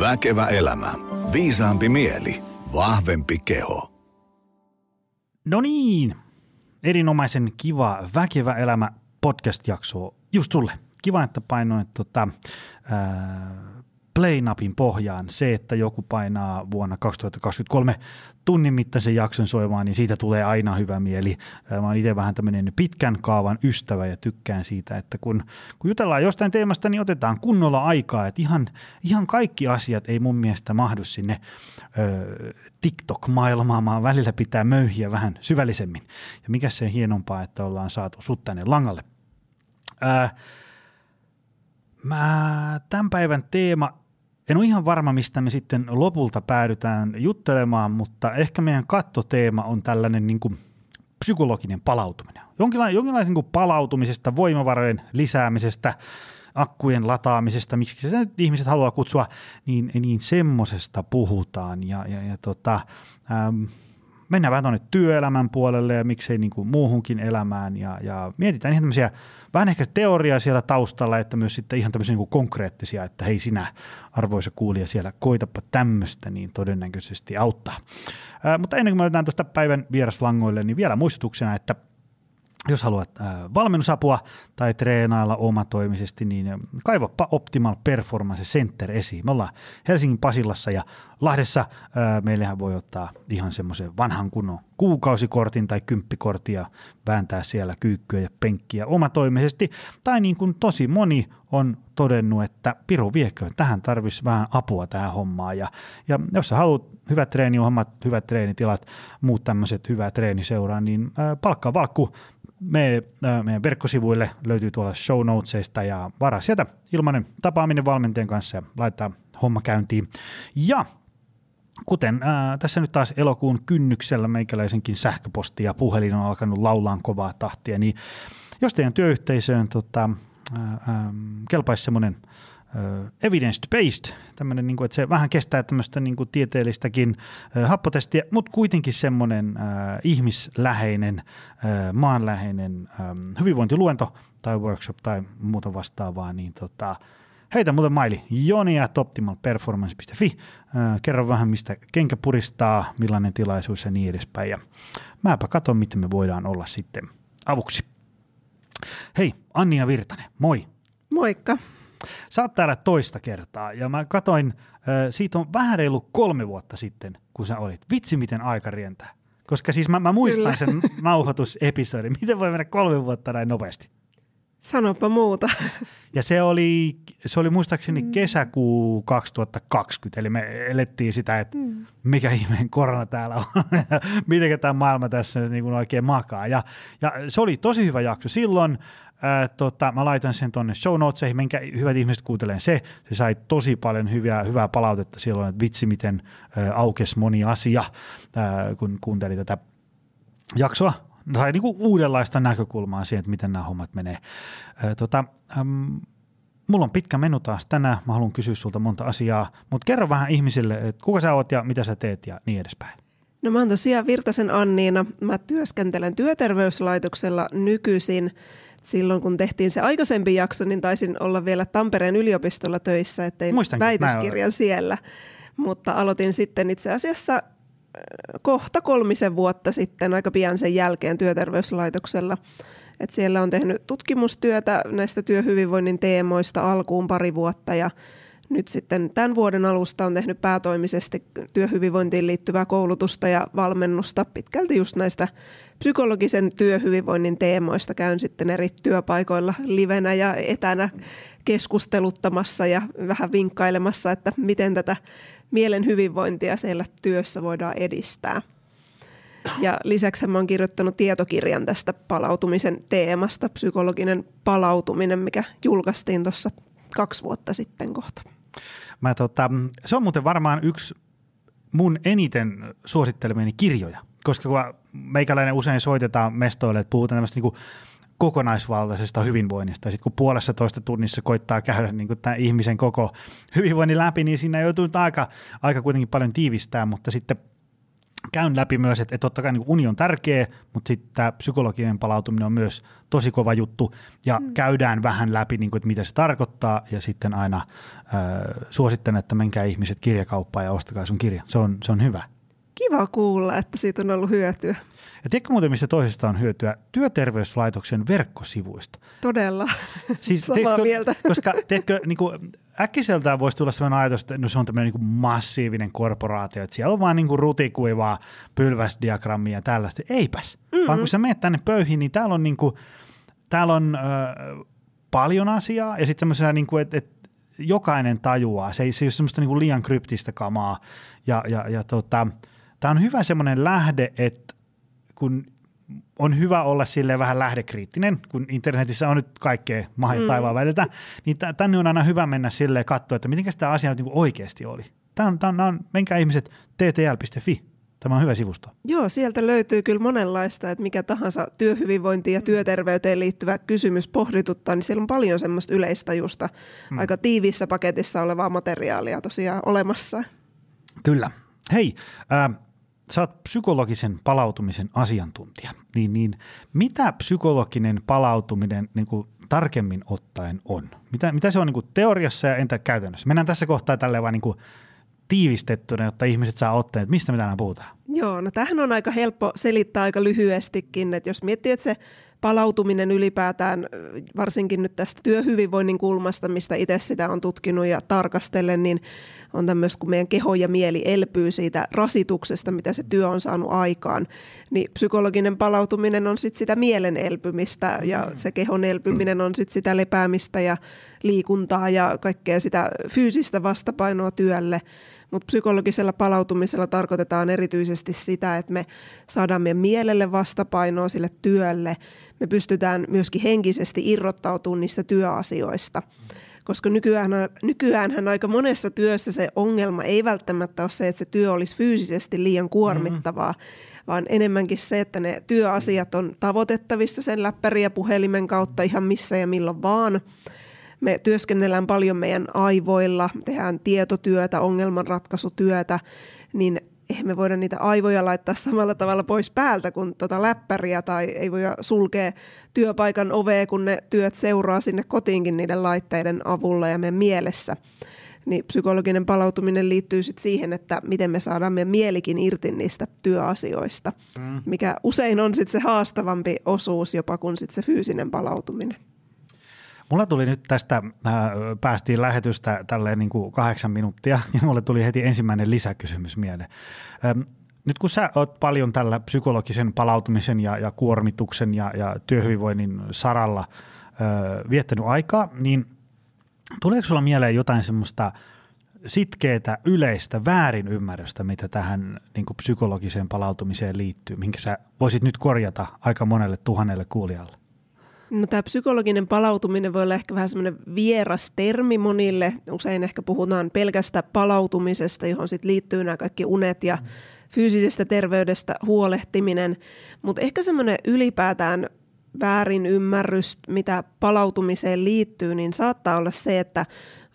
Väkevä elämä. Viisaampi mieli. Vahvempi keho. No niin, erinomaisen kiva Väkevä elämä podcast-jakso just sulle. Kiva, että painoit tota, ää, play-napin pohjaan se, että joku painaa vuonna 2023 tunnin mittaisen jakson soimaan, niin siitä tulee aina hyvä mieli. Mä oon itse vähän tämmöinen pitkän kaavan ystävä ja tykkään siitä, että kun, kun jutellaan jostain teemasta, niin otetaan kunnolla aikaa, että ihan, ihan kaikki asiat ei mun mielestä mahdu sinne ö, TikTok-maailmaan, vaan välillä pitää möyhiä vähän syvällisemmin. Ja mikä se hienompaa, että ollaan saatu sut tänne langalle. Ää, Mä, tämän päivän teema en ole ihan varma, mistä me sitten lopulta päädytään juttelemaan, mutta ehkä meidän kattoteema on tällainen niin kuin psykologinen palautuminen. Jonkinlainen, jonkinlaisen niin palautumisesta, voimavarojen lisäämisestä, akkujen lataamisesta, miksi se ihmiset haluaa kutsua, niin, niin semmoisesta puhutaan. Ja, ja, ja tota, ähm, mennään vähän tuonne työelämän puolelle ja miksei niin kuin muuhunkin elämään ja, ja mietitään ihan tämmöisiä vähän ehkä teoriaa siellä taustalla, että myös sitten ihan tämmöisiä niin konkreettisia, että hei sinä arvoisa kuulija siellä, koitapa tämmöistä, niin todennäköisesti auttaa. Ää, mutta ennen kuin me otetaan tuosta päivän vieraslangoille, niin vielä muistutuksena, että jos haluat äh, valmennusapua tai treenailla omatoimisesti, niin kaivappa Optimal Performance Center esiin. Me ollaan Helsingin Pasilassa ja Lahdessa äh, meillähän voi ottaa ihan semmoisen vanhan kunnon kuukausikortin tai kymppikortin ja vääntää siellä kyykkyä ja penkkiä omatoimisesti. Tai niin kuin tosi moni on todennut, että Piru vieköön, tähän tarvitsisi vähän apua tähän hommaan. Ja, ja jos sä haluat hyvät treeniohjelmat, hyvät treenitilat, muut tämmöiset hyvää treeniseuraa, niin äh, palkkaa valkku me, äh, meidän verkkosivuille löytyy tuolla show notesista ja varaa sieltä ilmainen tapaaminen valmentajan kanssa ja laittaa homma käyntiin. Ja kuten ää, äh, tässä nyt taas elokuun kynnyksellä meikäläisenkin sähköposti ja puhelin on alkanut laulaan kovaa tahtia, niin jos teidän työyhteisöön tota, ää, ää, kelpaisi semmoinen – evidence-based, tämmöinen, niin kuin, että se vähän kestää tämmöistä niin kuin tieteellistäkin happotestiä, mutta kuitenkin semmoinen äh, ihmisläheinen, äh, maanläheinen äh, hyvinvointiluento tai workshop tai muuta vastaavaa, niin tota, heitä muuten maili joni äh, kerro vähän mistä kenkä puristaa, millainen tilaisuus ja niin edespäin, ja mäpä katson, miten me voidaan olla sitten avuksi. Hei, Annia Virtanen, moi! Moikka! Sä oot täällä toista kertaa ja mä katoin, siitä on vähän reilu kolme vuotta sitten, kun sä olit. Vitsi, miten aika rientää. Koska siis mä, mä muistan Kyllä. sen nauhoitusepisodin. Miten voi mennä kolme vuotta näin nopeasti? Sanopa muuta. Ja se oli, se oli muistaakseni mm. kesäkuu 2020, eli me elettiin sitä, että mm. mikä ihmeen korona täällä on, miten tämä maailma tässä niin kuin oikein makaa. Ja, ja se oli tosi hyvä jakso silloin, Ää, tota, mä laitan sen tuonne show notesihin, minkä hyvät ihmiset kuuntelemaan se. Se sai tosi paljon hyviä, hyvää palautetta silloin, että vitsi miten ää, aukesi moni asia, ää, kun kuunteli tätä jaksoa. Sai niinku uudenlaista näkökulmaa siihen, että miten nämä hommat menee. Ää, tota, äm, mulla on pitkä menu taas tänään, mä haluan kysyä sulta monta asiaa, mutta kerro vähän ihmisille, että kuka sä oot ja mitä sä teet ja niin edespäin. No mä oon tosiaan Virtasen Anniina. Mä työskentelen työterveyslaitoksella nykyisin – silloin kun tehtiin se aikaisempi jakso, niin taisin olla vielä Tampereen yliopistolla töissä, ettei Muistankin, väitöskirjan siellä. Mutta aloitin sitten itse asiassa äh, kohta kolmisen vuotta sitten, aika pian sen jälkeen työterveyslaitoksella. Et siellä on tehnyt tutkimustyötä näistä työhyvinvoinnin teemoista alkuun pari vuotta ja nyt sitten tämän vuoden alusta on tehnyt päätoimisesti työhyvinvointiin liittyvää koulutusta ja valmennusta pitkälti just näistä psykologisen työhyvinvoinnin teemoista. Käyn sitten eri työpaikoilla livenä ja etänä keskusteluttamassa ja vähän vinkkailemassa, että miten tätä mielen hyvinvointia siellä työssä voidaan edistää. Ja lisäksi mä kirjoittanut tietokirjan tästä palautumisen teemasta, psykologinen palautuminen, mikä julkaistiin tuossa kaksi vuotta sitten kohta. Mä tota, se on muuten varmaan yksi mun eniten suosittelemieni kirjoja, koska kun meikäläinen usein soitetaan mestoille, että puhutaan tämmöistä niin kokonaisvaltaisesta hyvinvoinnista. Sitten kun puolessa toista tunnissa koittaa käydä niin kuin tämän ihmisen koko hyvinvoinnin läpi, niin siinä joutuu aika, aika kuitenkin paljon tiivistää, mutta sitten käyn läpi myös, että, että totta kai niin uni on tärkeä, mutta sitten tämä psykologinen palautuminen on myös tosi kova juttu, ja mm. käydään vähän läpi, niin kuin, että mitä se tarkoittaa, ja sitten aina äh, suosittelen, että menkää ihmiset kirjakauppaan ja ostakaa sun kirja. Se on, se on hyvä. Kiva kuulla, että siitä on ollut hyötyä. Ja tiedätkö muuten, mistä toisesta on hyötyä? Työterveyslaitoksen verkkosivuista. Todella. Siis, Samaa tiedätkö, mieltä. Koska tiedätkö, niin kuin, äkkiseltään voisi tulla sellainen ajatus, että no se on tämmöinen niin massiivinen korporaatio, että siellä on vaan niin kuin rutikuivaa pylväsdiagrammia ja tällaista. Eipäs. Mm-hmm. Vaan kun sä menet tänne pöyhiin, niin täällä on, niin kuin, täällä on ö, paljon asiaa ja sitten semmoisena, niin kuin, että, että jokainen tajuaa. Se ei, se ei ole semmoista niin kuin liian kryptistä kamaa. Ja, ja, ja tota, tämä on hyvä semmoinen lähde, että kun on hyvä olla sille vähän lähdekriittinen, kun internetissä on nyt kaikkea maa ja mm. taivaan väliltä, niin tänne on aina hyvä mennä silleen katsoa, että miten tämä asia nyt niin oikeasti oli. Tämä on, tämä on, menkää ihmiset ttl.fi, Tämä on hyvä sivusto. Joo, sieltä löytyy kyllä monenlaista, että mikä tahansa työhyvinvointiin ja työterveyteen liittyvä kysymys pohdituttaa, niin siellä on paljon semmoista yleistajusta, mm. aika tiiviissä paketissa olevaa materiaalia tosiaan olemassa. Kyllä. Hei, äh, sä oot psykologisen palautumisen asiantuntija, niin, niin mitä psykologinen palautuminen niin kuin tarkemmin ottaen on? Mitä, mitä se on niin kuin teoriassa ja entä käytännössä? Mennään tässä kohtaa tälleen vaan niin kuin tiivistettynä, jotta ihmiset saa otteen, että mistä me tänään puhutaan? Joo, no tähän on aika helppo selittää aika lyhyestikin, että jos miettii, että se palautuminen ylipäätään, varsinkin nyt tästä työhyvinvoinnin kulmasta, mistä itse sitä on tutkinut ja tarkastellen, niin on tämmöistä, kun meidän keho ja mieli elpyy siitä rasituksesta, mitä se työ on saanut aikaan, niin psykologinen palautuminen on sitten sitä mielen elpymistä ja mm. se kehon elpyminen on sitten sitä lepäämistä ja liikuntaa ja kaikkea sitä fyysistä vastapainoa työlle. Mutta psykologisella palautumisella tarkoitetaan erityisesti sitä, että me saadaan meidän mielelle vastapainoa sille työlle. Me pystytään myöskin henkisesti irrottautumaan niistä työasioista. Koska nykyään, nykyäänhän aika monessa työssä se ongelma ei välttämättä ole se, että se työ olisi fyysisesti liian kuormittavaa, mm-hmm. vaan enemmänkin se, että ne työasiat on tavoitettavissa sen läppäri ja puhelimen kautta ihan missä ja milloin vaan – me työskennellään paljon meidän aivoilla, tehdään tietotyötä, ongelmanratkaisutyötä, niin eihän me voida niitä aivoja laittaa samalla tavalla pois päältä kuin tuota läppäriä tai ei voi sulkea työpaikan ovea, kun ne työt seuraa sinne kotiinkin niiden laitteiden avulla ja meidän mielessä. Niin psykologinen palautuminen liittyy sitten siihen, että miten me saadaan meidän mielikin irti niistä työasioista, mm. mikä usein on sitten se haastavampi osuus jopa kuin sitten se fyysinen palautuminen. Mulla tuli nyt tästä, äh, päästiin lähetystä tälleen niin kuin kahdeksan minuuttia ja mulle tuli heti ensimmäinen lisäkysymys mieleen. Ähm, nyt kun sä oot paljon tällä psykologisen palautumisen ja, ja kuormituksen ja, ja työhyvinvoinnin saralla äh, viettänyt aikaa, niin tuleeko sulla mieleen jotain semmoista sitkeätä yleistä väärinymmärrystä, mitä tähän niin kuin psykologiseen palautumiseen liittyy, minkä sä voisit nyt korjata aika monelle tuhannelle kuulijalle? No tämä psykologinen palautuminen voi olla ehkä vähän semmoinen vieras termi monille. Usein ehkä puhutaan pelkästä palautumisesta, johon sitten liittyy nämä kaikki unet ja fyysisestä terveydestä huolehtiminen. Mutta ehkä semmoinen ylipäätään väärin ymmärrys, mitä palautumiseen liittyy, niin saattaa olla se, että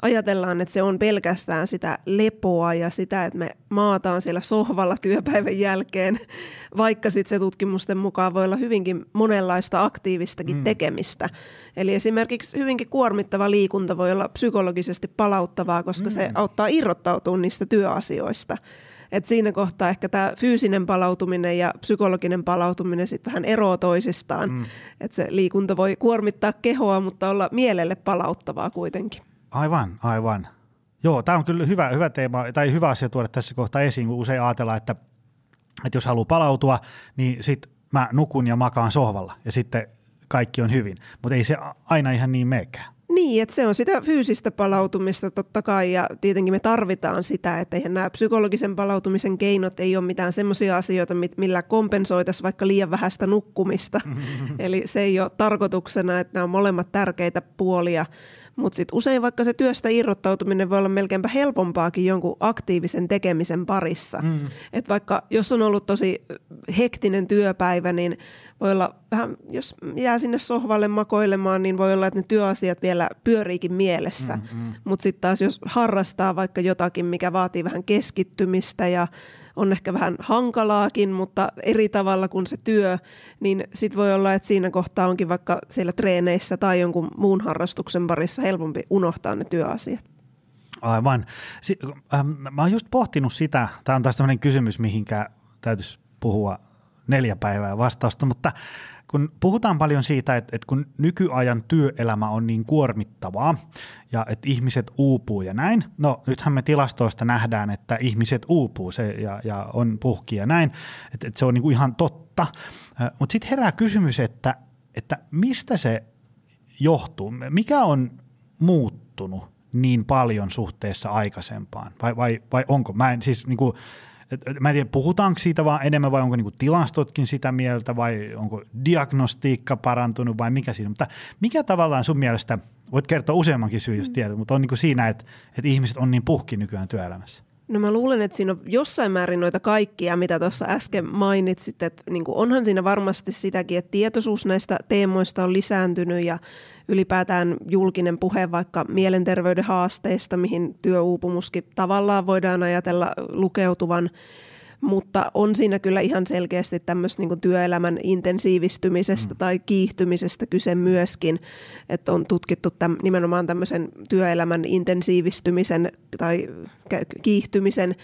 ajatellaan, että se on pelkästään sitä lepoa ja sitä, että me maataan siellä sohvalla työpäivän jälkeen, vaikka sitten se tutkimusten mukaan voi olla hyvinkin monenlaista aktiivistakin mm. tekemistä. Eli esimerkiksi hyvinkin kuormittava liikunta voi olla psykologisesti palauttavaa, koska mm. se auttaa irrottautumaan niistä työasioista. Et siinä kohtaa ehkä tämä fyysinen palautuminen ja psykologinen palautuminen sitten vähän eroaa toisistaan. Mm. Että se liikunta voi kuormittaa kehoa, mutta olla mielelle palauttavaa kuitenkin. Aivan, aivan. Joo, tämä on kyllä hyvä, hyvä teema tai hyvä asia tuoda tässä kohtaa esiin, kun usein ajatellaan, että, että jos haluaa palautua, niin sitten mä nukun ja makaan sohvalla ja sitten kaikki on hyvin. Mutta ei se aina ihan niin meekään. Niin, että se on sitä fyysistä palautumista totta kai ja tietenkin me tarvitaan sitä, että eihän nämä psykologisen palautumisen keinot ei ole mitään semmoisia asioita, millä kompensoitaisiin vaikka liian vähäistä nukkumista. Eli se ei ole tarkoituksena, että nämä on molemmat tärkeitä puolia. Mutta sitten usein vaikka se työstä irrottautuminen voi olla melkeinpä helpompaakin jonkun aktiivisen tekemisen parissa. Mm. Et vaikka jos on ollut tosi hektinen työpäivä, niin voi olla vähän, jos jää sinne sohvalle makoilemaan, niin voi olla, että ne työasiat vielä pyöriikin mielessä. Mm-hmm. Mutta sitten taas jos harrastaa vaikka jotakin, mikä vaatii vähän keskittymistä ja on ehkä vähän hankalaakin, mutta eri tavalla kuin se työ, niin sitten voi olla, että siinä kohtaa onkin vaikka siellä treeneissä tai jonkun muun harrastuksen parissa helpompi unohtaa ne työasiat. Aivan. Si- ähm, mä oon just pohtinut sitä, tämä on taas tämmöinen kysymys, mihinkä täytyisi puhua neljä päivää vastausta, mutta kun puhutaan paljon siitä, että, että kun nykyajan työelämä on niin kuormittavaa ja että ihmiset uupuu ja näin, no nythän me tilastoista nähdään, että ihmiset uupuu se ja, ja on puhki ja näin, että, että se on niin kuin ihan totta, mutta sitten herää kysymys, että, että mistä se johtuu, mikä on muuttunut niin paljon suhteessa aikaisempaan? Vai, vai, vai onko, mä en siis niin kuin, Mä en tiedä, puhutaanko siitä vaan enemmän vai onko niinku tilastotkin sitä mieltä vai onko diagnostiikka parantunut vai mikä siinä. Mutta mikä tavallaan sun mielestä, voit kertoa useammankin syy, jos mm. tiedät, mutta on niinku siinä, että, että ihmiset on niin puhki nykyään työelämässä? No mä luulen, että siinä on jossain määrin noita kaikkia, mitä tuossa äsken mainitsit, että niin onhan siinä varmasti sitäkin, että tietoisuus näistä teemoista on lisääntynyt ja ylipäätään julkinen puhe vaikka mielenterveyden haasteista, mihin työuupumuskin tavallaan voidaan ajatella lukeutuvan – mutta on siinä kyllä ihan selkeästi tämmöistä niin työelämän intensiivistymisestä mm. tai kiihtymisestä kyse myöskin, että on tutkittu täm, nimenomaan tämmöisen työelämän intensiivistymisen tai kiihtymisen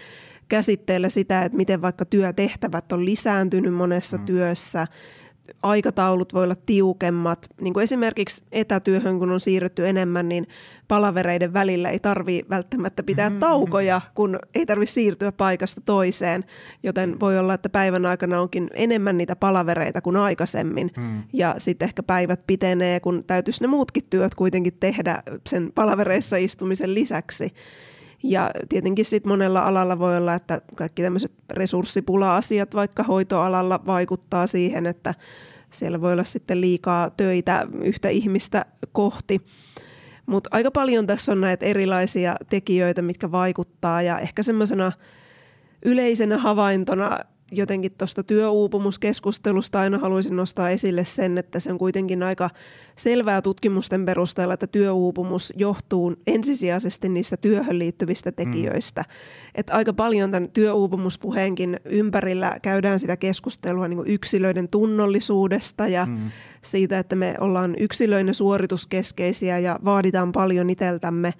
käsitteellä sitä, että miten vaikka työtehtävät on lisääntynyt monessa mm. työssä, aikataulut voi olla tiukemmat. Niin kuin esimerkiksi etätyöhön, kun on siirrytty enemmän, niin palavereiden välillä ei tarvi välttämättä pitää mm-hmm. taukoja, kun ei tarvitse siirtyä paikasta toiseen. Joten voi olla, että päivän aikana onkin enemmän niitä palavereita kuin aikaisemmin. Mm. Ja sitten ehkä päivät pitenee, kun täytyisi ne muutkin työt kuitenkin tehdä sen palavereissa istumisen lisäksi. Ja tietenkin sitten monella alalla voi olla, että kaikki tämmöiset resurssipula-asiat vaikka hoitoalalla vaikuttaa siihen, että siellä voi olla sitten liikaa töitä yhtä ihmistä kohti. Mutta aika paljon tässä on näitä erilaisia tekijöitä, mitkä vaikuttaa ja ehkä semmoisena yleisenä havaintona jotenkin tuosta työuupumuskeskustelusta aina haluaisin nostaa esille sen, että se on kuitenkin aika selvää tutkimusten perusteella, että työuupumus johtuu ensisijaisesti niistä työhön liittyvistä tekijöistä. Mm. Että aika paljon tämän työuupumuspuheenkin ympärillä käydään sitä keskustelua niin yksilöiden tunnollisuudesta ja mm. siitä, että me ollaan yksilöinä suorituskeskeisiä ja vaaditaan paljon iteltämme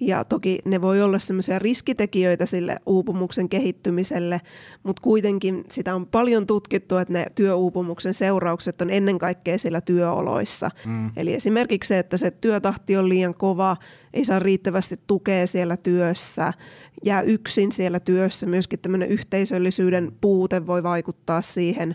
ja toki ne voi olla semmoisia riskitekijöitä sille uupumuksen kehittymiselle, mutta kuitenkin sitä on paljon tutkittu, että ne työuupumuksen seuraukset on ennen kaikkea siellä työoloissa. Mm. Eli esimerkiksi se, että se työtahti on liian kova, ei saa riittävästi tukea siellä työssä, jää yksin siellä työssä, myöskin tämmöinen yhteisöllisyyden puute voi vaikuttaa siihen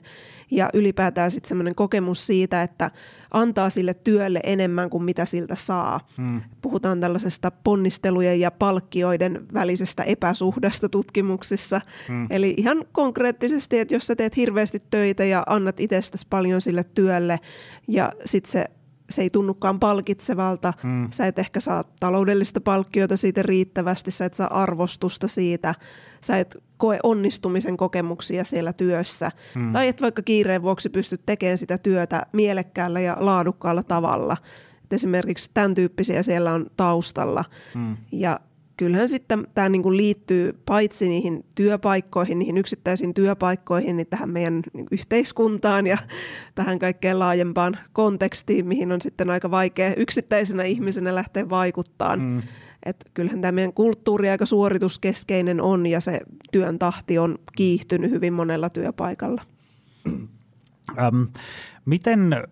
ja ylipäätään sitten semmoinen kokemus siitä, että antaa sille työlle enemmän kuin mitä siltä saa. Hmm. Puhutaan tällaisesta ponnistelujen ja palkkioiden välisestä epäsuhdasta tutkimuksissa. Hmm. Eli ihan konkreettisesti, että jos sä teet hirveästi töitä ja annat itsestäsi paljon sille työlle ja sitten se se ei tunnukaan palkitsevalta, hmm. sä et ehkä saa taloudellista palkkiota siitä riittävästi, sä et saa arvostusta siitä, sä et koe onnistumisen kokemuksia siellä työssä. Hmm. Tai et vaikka kiireen vuoksi pysty tekemään sitä työtä mielekkäällä ja laadukkaalla tavalla. Et esimerkiksi tämän tyyppisiä siellä on taustalla. Hmm. Ja kyllähän sitten tämä niinku liittyy paitsi niihin työpaikkoihin, niihin yksittäisiin työpaikkoihin, niin tähän meidän niinku yhteiskuntaan ja tähän kaikkeen laajempaan kontekstiin, mihin on sitten aika vaikea yksittäisenä ihmisenä lähteä vaikuttaan. Mm. Et kyllähän tämä meidän kulttuuri aika suorituskeskeinen on ja se työn tahti on kiihtynyt hyvin monella työpaikalla. Ähm, miten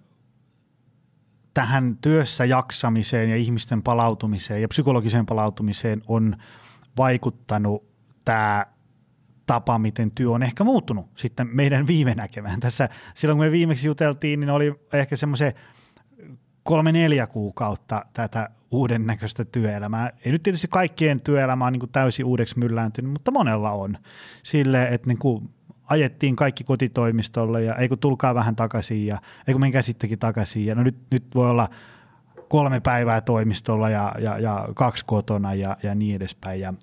tähän työssä jaksamiseen ja ihmisten palautumiseen ja psykologiseen palautumiseen on vaikuttanut tämä tapa, miten työ on ehkä muuttunut sitten meidän viime näkemään. Tässä silloin kun me viimeksi juteltiin, niin oli ehkä semmoisen kolme neljä kuukautta tätä uuden näköistä työelämää. Ei nyt tietysti kaikkien työelämä on niin täysin uudeksi myllääntynyt, mutta monella on. Sille, että niin kuin ajettiin kaikki kotitoimistolle ja ei kun tulkaa vähän takaisin ja ei kun menkää sittenkin takaisin ja no nyt, nyt voi olla kolme päivää toimistolla ja, ja, ja kaksi kotona ja, ja niin edespäin. Ja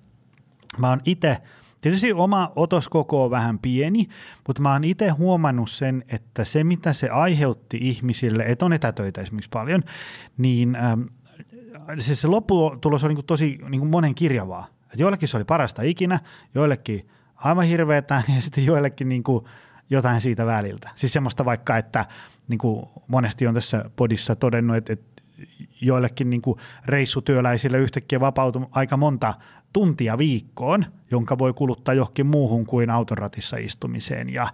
mä oon itse Tietysti oma otoskoko on vähän pieni, mutta mä oon itse huomannut sen, että se mitä se aiheutti ihmisille, että on etätöitä esimerkiksi paljon, niin ähm, se, se lopputulos on niin tosi niin monen kirjavaa. Et joillekin se oli parasta ikinä, joillekin aivan hirveätä ja sitten joillekin niin kuin jotain siitä väliltä. Siis semmoista vaikka, että niin kuin monesti on tässä podissa todennut, että, että joillekin niin kuin reissutyöläisille yhtäkkiä vapautui aika monta tuntia viikkoon, jonka voi kuluttaa johonkin muuhun kuin autonratissa istumiseen ja,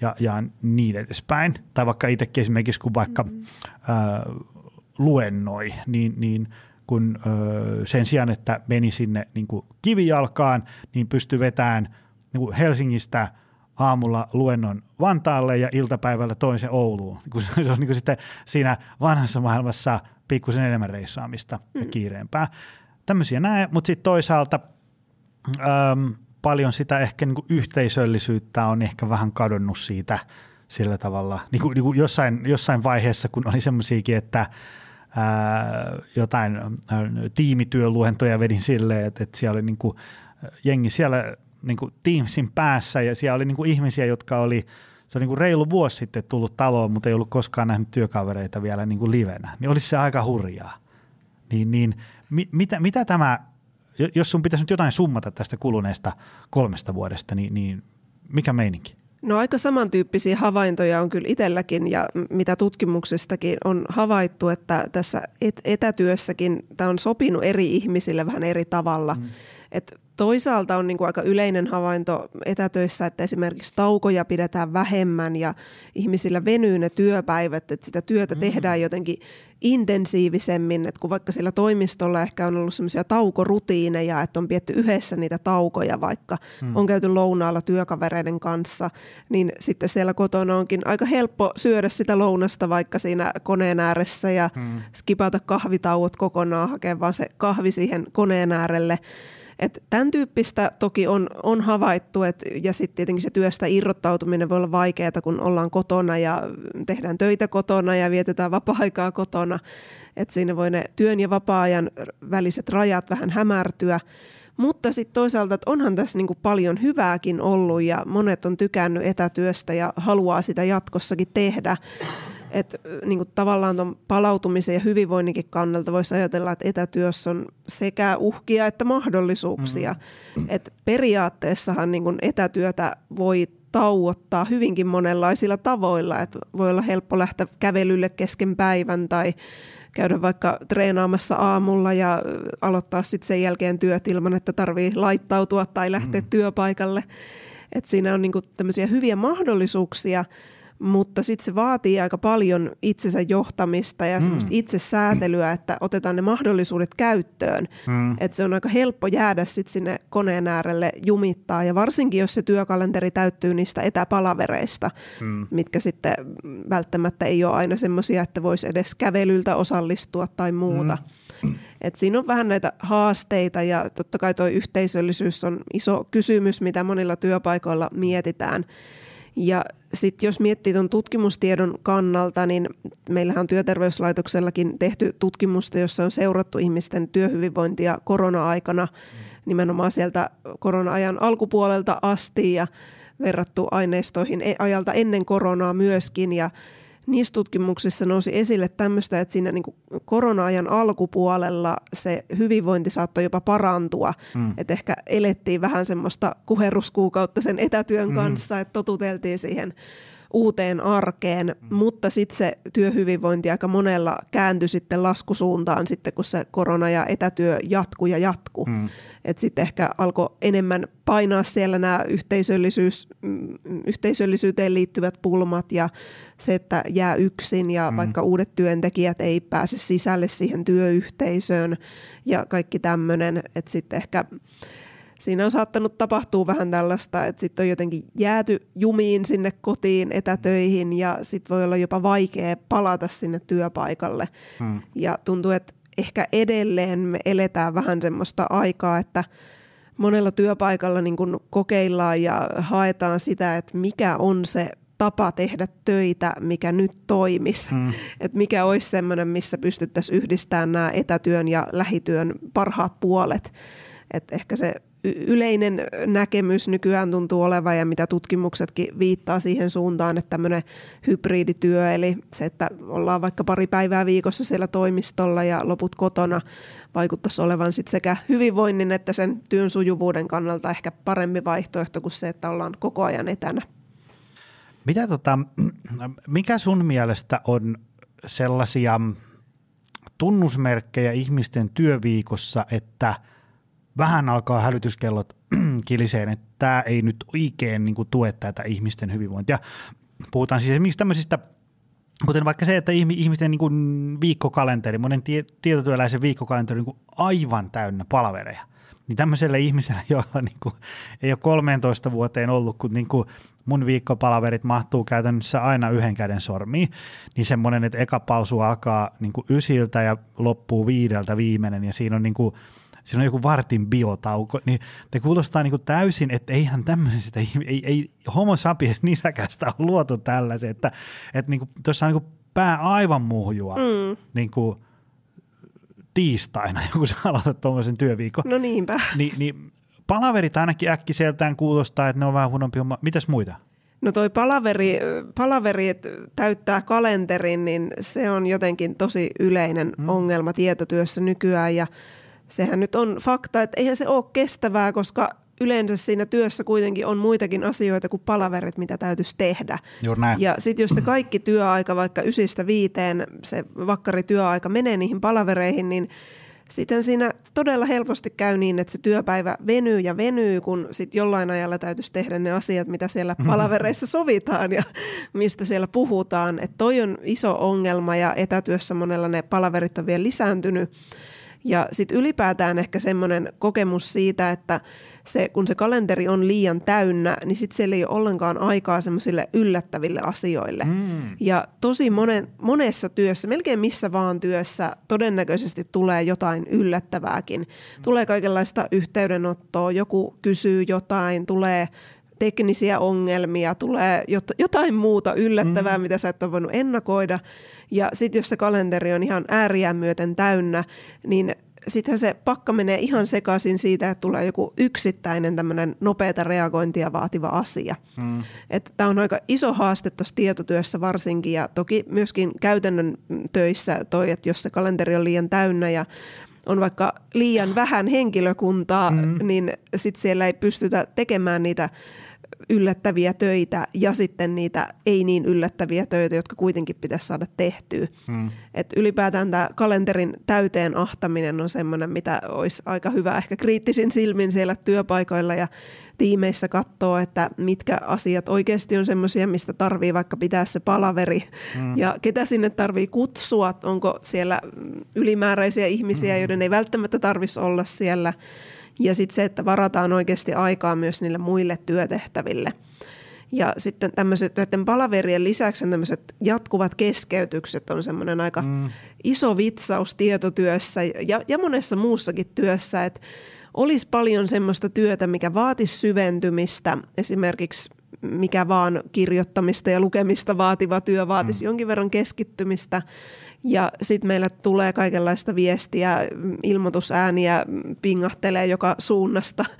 ja, ja niin edespäin. Tai vaikka itsekin esimerkiksi, kun vaikka mm-hmm. ää, luennoi, niin, niin kun ö, sen sijaan, että meni sinne niin kuin kivijalkaan, niin pystyi vetämään niin kuin Helsingistä aamulla luennon Vantaalle ja iltapäivällä toisen Ouluun. Kun se on niin kuin sitten siinä vanhassa maailmassa pikkusen enemmän reissaamista ja mm. kiireempää. Tämmöisiä näin, mutta sitten toisaalta äm, paljon sitä ehkä niin kuin yhteisöllisyyttä on ehkä vähän kadonnut siitä sillä tavalla, niin kuin, niin kuin jossain, jossain vaiheessa, kun oli semmoisiakin, että ää, jotain ää, tiimityöluentoja vedin silleen, että, että siellä oli niin kuin, jengi siellä niin kuin Teamsin päässä ja siellä oli niin kuin ihmisiä, jotka oli se on niin kuin reilu vuosi sitten tullut taloon, mutta ei ollut koskaan nähnyt työkavereita vielä niin kuin livenä, niin olisi se aika hurjaa. Niin, niin mi, mitä, mitä tämä, jos sun pitäisi nyt jotain summata tästä kuluneesta kolmesta vuodesta, niin, niin mikä meininki? No aika samantyyppisiä havaintoja on kyllä itselläkin ja mitä tutkimuksestakin on havaittu, että tässä etätyössäkin tämä on sopinut eri ihmisille vähän eri tavalla. Mm. Et toisaalta on niin kuin aika yleinen havainto etätöissä, että esimerkiksi taukoja pidetään vähemmän ja ihmisillä venyy ne työpäivät, että sitä työtä mm. tehdään jotenkin intensiivisemmin, että kun vaikka sillä toimistolla ehkä on ollut semmoisia taukorutiineja, että on pietty yhdessä niitä taukoja vaikka, mm. on käyty lounaalla työkavereiden kanssa, niin sitten siellä kotona onkin aika helppo syödä sitä lounasta vaikka siinä koneen ääressä ja mm. skipata kahvitauot kokonaan, hakea vaan se kahvi siihen koneen äärelle. Et tämän tyyppistä toki on, on havaittu, et, ja sitten tietenkin se työstä irrottautuminen voi olla vaikeaa, kun ollaan kotona ja tehdään töitä kotona ja vietetään vapaa-aikaa kotona. Et siinä voi ne työn ja vapaa-ajan väliset rajat vähän hämärtyä. Mutta sitten toisaalta, että onhan tässä niinku paljon hyvääkin ollut ja monet on tykännyt etätyöstä ja haluaa sitä jatkossakin tehdä. Että niin kuin tavallaan tuon palautumisen ja hyvinvoinninkin kannalta voisi ajatella, että etätyössä on sekä uhkia että mahdollisuuksia. Mm. Et periaatteessahan niin kuin etätyötä voi tauottaa hyvinkin monenlaisilla tavoilla. Et voi olla helppo lähteä kävelylle kesken päivän tai käydä vaikka treenaamassa aamulla ja aloittaa sitten sen jälkeen työt ilman, että tarvii laittautua tai lähteä mm. työpaikalle. Et siinä on niinku tämmöisiä hyviä mahdollisuuksia – mutta sitten se vaatii aika paljon itsensä johtamista ja mm. itsesäätelyä, että otetaan ne mahdollisuudet käyttöön. Mm. Että se on aika helppo jäädä sitten sinne koneen äärelle jumittaa ja varsinkin jos se työkalenteri täyttyy niistä etäpalavereista, mm. mitkä sitten välttämättä ei ole aina semmoisia, että voisi edes kävelyltä osallistua tai muuta. Mm. Et siinä on vähän näitä haasteita ja totta kai tuo yhteisöllisyys on iso kysymys, mitä monilla työpaikoilla mietitään. Ja sitten jos miettii tuon tutkimustiedon kannalta, niin meillähän on työterveyslaitoksellakin tehty tutkimusta, jossa on seurattu ihmisten työhyvinvointia korona-aikana nimenomaan sieltä korona-ajan alkupuolelta asti ja verrattu aineistoihin e-, ajalta ennen koronaa myöskin. Ja niissä tutkimuksissa nousi esille tämmöistä, että siinä niin korona-ajan alkupuolella se hyvinvointi saattoi jopa parantua. Mm. Että ehkä elettiin vähän semmoista kuherruskuukautta sen etätyön mm. kanssa, että totuteltiin siihen uuteen arkeen, mm. mutta sitten se työhyvinvointi aika monella kääntyi sitten laskusuuntaan sitten, kun se korona ja etätyö jatkuu ja jatkuu. Mm. Että sitten ehkä alkoi enemmän painaa siellä nämä yhteisöllisyys, mm, yhteisöllisyyteen liittyvät pulmat ja se, että jää yksin ja mm. vaikka uudet työntekijät ei pääse sisälle siihen työyhteisöön ja kaikki tämmöinen, että sitten ehkä siinä on saattanut tapahtua vähän tällaista, että sitten on jotenkin jääty jumiin sinne kotiin etätöihin ja sitten voi olla jopa vaikea palata sinne työpaikalle. Hmm. Ja tuntuu, että ehkä edelleen me eletään vähän semmoista aikaa, että monella työpaikalla niin kun kokeillaan ja haetaan sitä, että mikä on se tapa tehdä töitä, mikä nyt toimisi. Hmm. Että mikä olisi semmoinen, missä pystyttäisiin yhdistämään nämä etätyön ja lähityön parhaat puolet. Että ehkä se yleinen näkemys nykyään tuntuu olevan ja mitä tutkimuksetkin viittaa siihen suuntaan, että tämmöinen hybridityö, eli se, että ollaan vaikka pari päivää viikossa siellä toimistolla ja loput kotona, vaikuttaisi olevan sit sekä hyvinvoinnin että sen työn sujuvuuden kannalta ehkä parempi vaihtoehto kuin se, että ollaan koko ajan etänä. Mitä tota, mikä sun mielestä on sellaisia tunnusmerkkejä ihmisten työviikossa, että vähän alkaa hälytyskellot kiliseen, että tämä ei nyt oikein niin kuin, tue tätä ihmisten hyvinvointia. Puhutaan siis esimerkiksi tämmöisistä Kuten vaikka se, että ihmisten niin kuin viikkokalenteri, monen tietotyöläisen viikkokalenteri on niin aivan täynnä palvereja. Niin tämmöiselle ihmiselle, jolla niin kuin, ei ole 13 vuoteen ollut, kun niin kuin mun viikkopalaverit mahtuu käytännössä aina yhden käden sormiin, niin semmoinen, että eka palsu alkaa niin kuin ysiltä ja loppuu viideltä viimeinen, ja siinä on niin kuin, siinä on joku vartin biotauko, niin te kuulostaa niin kuin täysin, että eihän tämmöisestä, ei, ei homo sapiens nisäkästä ole luotu tällaisen, että, että niin kuin, tuossa on niin kuin pää aivan muhjua mm. niin kuin tiistaina, kun sä aloitat tuommoisen työviikon. No niinpä. Ni, niin palaverit ainakin äkkiseltään kuulostaa, että ne on vähän huonompi homma. Mitäs muita? No toi palaveri, palaveri että täyttää kalenterin, niin se on jotenkin tosi yleinen mm. ongelma tietotyössä nykyään ja sehän nyt on fakta, että eihän se ole kestävää, koska yleensä siinä työssä kuitenkin on muitakin asioita kuin palaverit, mitä täytyisi tehdä. näin. Ja sitten jos se kaikki työaika, vaikka ysistä viiteen, se vakkarityöaika menee niihin palavereihin, niin sitten siinä todella helposti käy niin, että se työpäivä venyy ja venyy, kun sitten jollain ajalla täytyisi tehdä ne asiat, mitä siellä palavereissa sovitaan ja mistä siellä puhutaan. Että toi on iso ongelma ja etätyössä monella ne palaverit on vielä lisääntynyt. Ja sitten ylipäätään ehkä semmoinen kokemus siitä, että se, kun se kalenteri on liian täynnä, niin sitten siellä ei ole ollenkaan aikaa semmoisille yllättäville asioille. Mm. Ja tosi monen, monessa työssä, melkein missä vaan työssä, todennäköisesti tulee jotain yllättävääkin. Tulee kaikenlaista yhteydenottoa, joku kysyy jotain, tulee teknisiä ongelmia, tulee jotain muuta yllättävää, mm. mitä sä et ole voinut ennakoida. Ja sitten jos se kalenteri on ihan ääriä myöten täynnä, niin sittenhän se pakka menee ihan sekaisin siitä, että tulee joku yksittäinen tämmöinen nopeata reagointia vaativa asia. Mm. Tämä on aika iso haaste tuossa tietotyössä varsinkin ja toki myöskin käytännön töissä toi, että jos se kalenteri on liian täynnä ja on vaikka liian vähän henkilökuntaa, mm. niin sitten siellä ei pystytä tekemään niitä yllättäviä töitä ja sitten niitä ei niin yllättäviä töitä, jotka kuitenkin pitäisi saada tehtyä. Hmm. Et ylipäätään tämä kalenterin täyteen ahtaminen on semmoinen, mitä olisi aika hyvä ehkä kriittisin silmin siellä työpaikoilla ja tiimeissä katsoa, että mitkä asiat oikeasti on semmoisia, mistä tarvii vaikka pitää se palaveri hmm. ja ketä sinne tarvii kutsua, onko siellä ylimääräisiä ihmisiä, hmm. joiden ei välttämättä tarvitsisi olla siellä – ja sitten se, että varataan oikeasti aikaa myös niille muille työtehtäville. Ja sitten tämmöiset näiden palaverien lisäksi tämmöiset jatkuvat keskeytykset on semmoinen aika mm. iso vitsaus tietotyössä ja, ja monessa muussakin työssä, että olisi paljon semmoista työtä, mikä vaatisi syventymistä, esimerkiksi mikä vaan kirjoittamista ja lukemista vaativa työ vaatisi mm. jonkin verran keskittymistä. Ja sitten meillä tulee kaikenlaista viestiä, ilmoitusääniä pingahtelee joka suunnasta.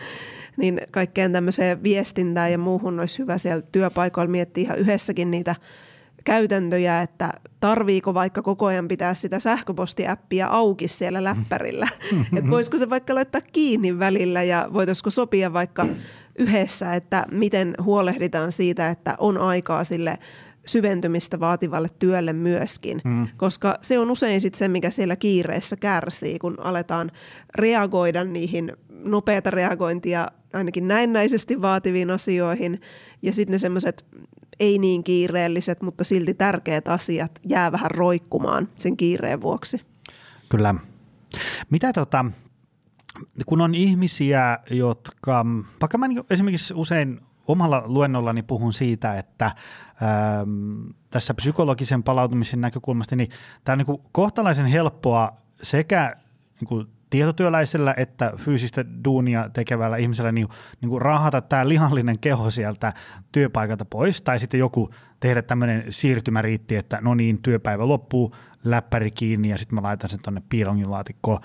Niin kaikkeen tämmöiseen viestintään ja muuhun olisi hyvä siellä työpaikoilla miettiä ihan yhdessäkin niitä käytäntöjä, että tarviiko vaikka koko ajan pitää sitä sähköpostiäppiä auki siellä läppärillä. että voisiko se vaikka laittaa kiinni välillä ja voitaisiko sopia vaikka yhdessä, että miten huolehditaan siitä, että on aikaa sille syventymistä vaativalle työlle myöskin, mm. koska se on usein sitten se, mikä siellä kiireessä kärsii, kun aletaan reagoida niihin nopeata reagointia ainakin näennäisesti vaativiin asioihin ja sitten ne semmoiset ei niin kiireelliset, mutta silti tärkeät asiat jää vähän roikkumaan sen kiireen vuoksi. Kyllä. Mitä tota, kun on ihmisiä, jotka, vaikka mä niin esimerkiksi usein omalla luennollani puhun siitä, että tässä psykologisen palautumisen näkökulmasta, niin tämä on niin kohtalaisen helppoa sekä niin kuin tietotyöläisellä että fyysistä duunia tekevällä ihmisellä niin, niin kuin rahata tämä lihallinen keho sieltä työpaikalta pois, tai sitten joku tehdä tämmöinen siirtymäriitti, että no niin, työpäivä loppuu, läppäri kiinni ja sitten mä laitan sen tuonne piilongin laatikkoon.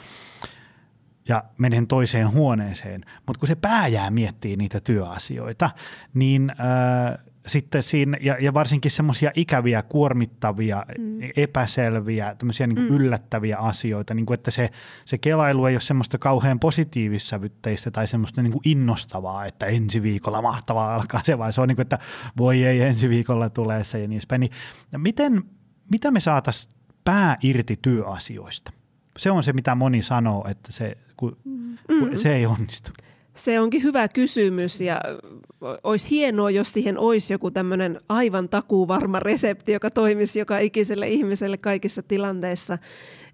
ja menen toiseen huoneeseen. Mutta kun se pää jää miettii niitä työasioita, niin äh, sitten siinä, ja, ja varsinkin semmoisia ikäviä, kuormittavia, mm. epäselviä, tämmöisiä niin mm. yllättäviä asioita, niin kuin että se, se kelailu ei ole semmoista kauhean positiivissävytteistä tai semmoista niin kuin innostavaa, että ensi viikolla mahtavaa alkaa se, vaan se on niin kuin, että voi ei, ensi viikolla tulee se ja niin edespäin. Niin miten, mitä me saataisiin pää irti työasioista? Se on se, mitä moni sanoo, että se, kun, mm. kun se ei onnistu. Se onkin hyvä kysymys ja olisi hienoa, jos siihen olisi joku tämmöinen aivan takuvarma resepti, joka toimisi joka ikiselle ihmiselle kaikissa tilanteissa.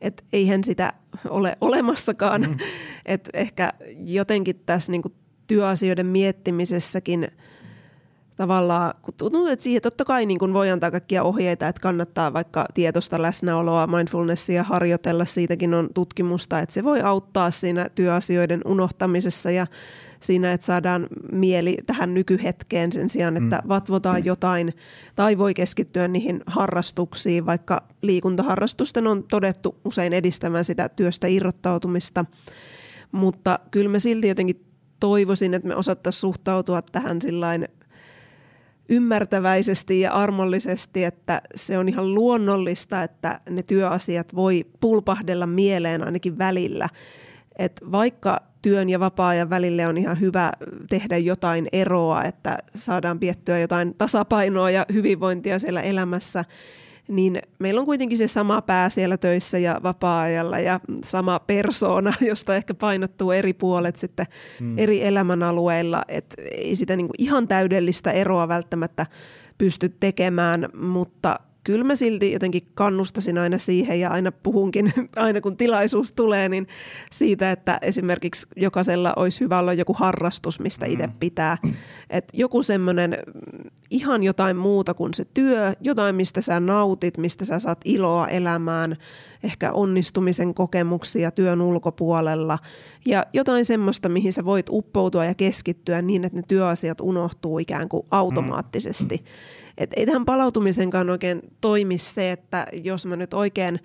Että eihän sitä ole olemassakaan. Mm. Että ehkä jotenkin tässä niinku työasioiden miettimisessäkin – tavallaan, kun tuntuu, että siihen totta kai niin kun voi antaa kaikkia ohjeita, että kannattaa vaikka tietoista läsnäoloa, mindfulnessia harjoitella, siitäkin on tutkimusta, että se voi auttaa siinä työasioiden unohtamisessa ja siinä, että saadaan mieli tähän nykyhetkeen sen sijaan, että mm. vatvotaan jotain tai voi keskittyä niihin harrastuksiin, vaikka liikuntaharrastusten on todettu usein edistämään sitä työstä irrottautumista, mutta kyllä mä silti jotenkin toivoisin, että me osattaisiin suhtautua tähän sillain ymmärtäväisesti ja armollisesti, että se on ihan luonnollista, että ne työasiat voi pulpahdella mieleen ainakin välillä. Et vaikka työn ja vapaa-ajan välille on ihan hyvä tehdä jotain eroa, että saadaan piettyä jotain tasapainoa ja hyvinvointia siellä elämässä, niin meillä on kuitenkin se sama pää siellä töissä ja vapaa-ajalla ja sama persoona, josta ehkä painottuu eri puolet sitten mm. eri elämänalueilla, että ei sitä niin kuin ihan täydellistä eroa välttämättä pysty tekemään, mutta kyllä mä silti jotenkin kannustasin aina siihen ja aina puhunkin, aina kun tilaisuus tulee, niin siitä, että esimerkiksi jokaisella olisi hyvä olla joku harrastus, mistä itse mm. pitää. Että joku semmoinen ihan jotain muuta kuin se työ, jotain, mistä sä nautit, mistä sä saat iloa elämään, ehkä onnistumisen kokemuksia työn ulkopuolella ja jotain semmoista, mihin sä voit uppoutua ja keskittyä niin, että ne työasiat unohtuu ikään kuin automaattisesti. Mm. Et ei tähän palautumisenkaan oikein toimi se, että jos mä nyt oikein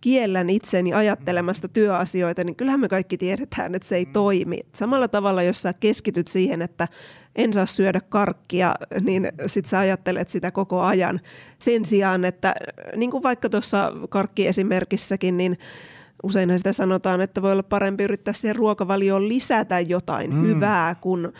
kiellän itseni ajattelemasta työasioita, niin kyllähän me kaikki tiedetään, että se ei toimi. Samalla tavalla, jos sä keskityt siihen, että en saa syödä karkkia, niin sit sä ajattelet sitä koko ajan. Sen sijaan, että niin kuin vaikka tuossa karkkiesimerkissäkin, niin useinhan sitä sanotaan, että voi olla parempi yrittää siihen ruokavalioon lisätä jotain mm. hyvää, kun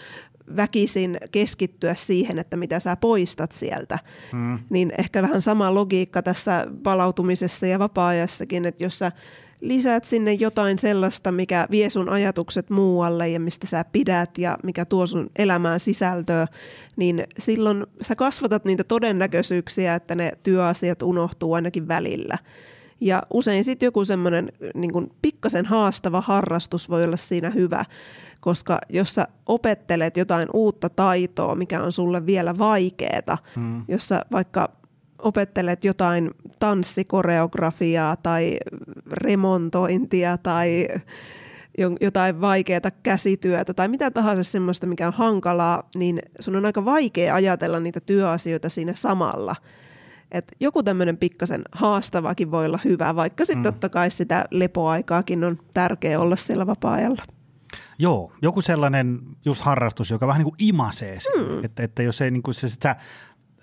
väkisin keskittyä siihen, että mitä sä poistat sieltä. Mm. Niin ehkä vähän sama logiikka tässä palautumisessa ja vapaa-ajassakin, että jos sä lisäät sinne jotain sellaista, mikä vie sun ajatukset muualle ja mistä sä pidät ja mikä tuo sun elämään sisältöä, niin silloin sä kasvatat niitä todennäköisyyksiä, että ne työasiat unohtuu ainakin välillä. Ja usein sitten joku semmoinen niin pikkasen haastava harrastus voi olla siinä hyvä, koska jos sä opettelet jotain uutta taitoa, mikä on sulle vielä vaikeeta, hmm. jos sä vaikka opettelet jotain tanssikoreografiaa tai remontointia tai jotain vaikeaa käsityötä tai mitä tahansa semmoista, mikä on hankalaa, niin sun on aika vaikea ajatella niitä työasioita siinä samalla. Et joku tämmöinen pikkasen haastavakin voi olla hyvä, vaikka sitten mm. totta kai sitä lepoaikaakin on tärkeä olla siellä vapaa-ajalla. Joo, joku sellainen just harrastus, joka vähän niin kuin imasee mm. että, että jos ei niin kuin se sitä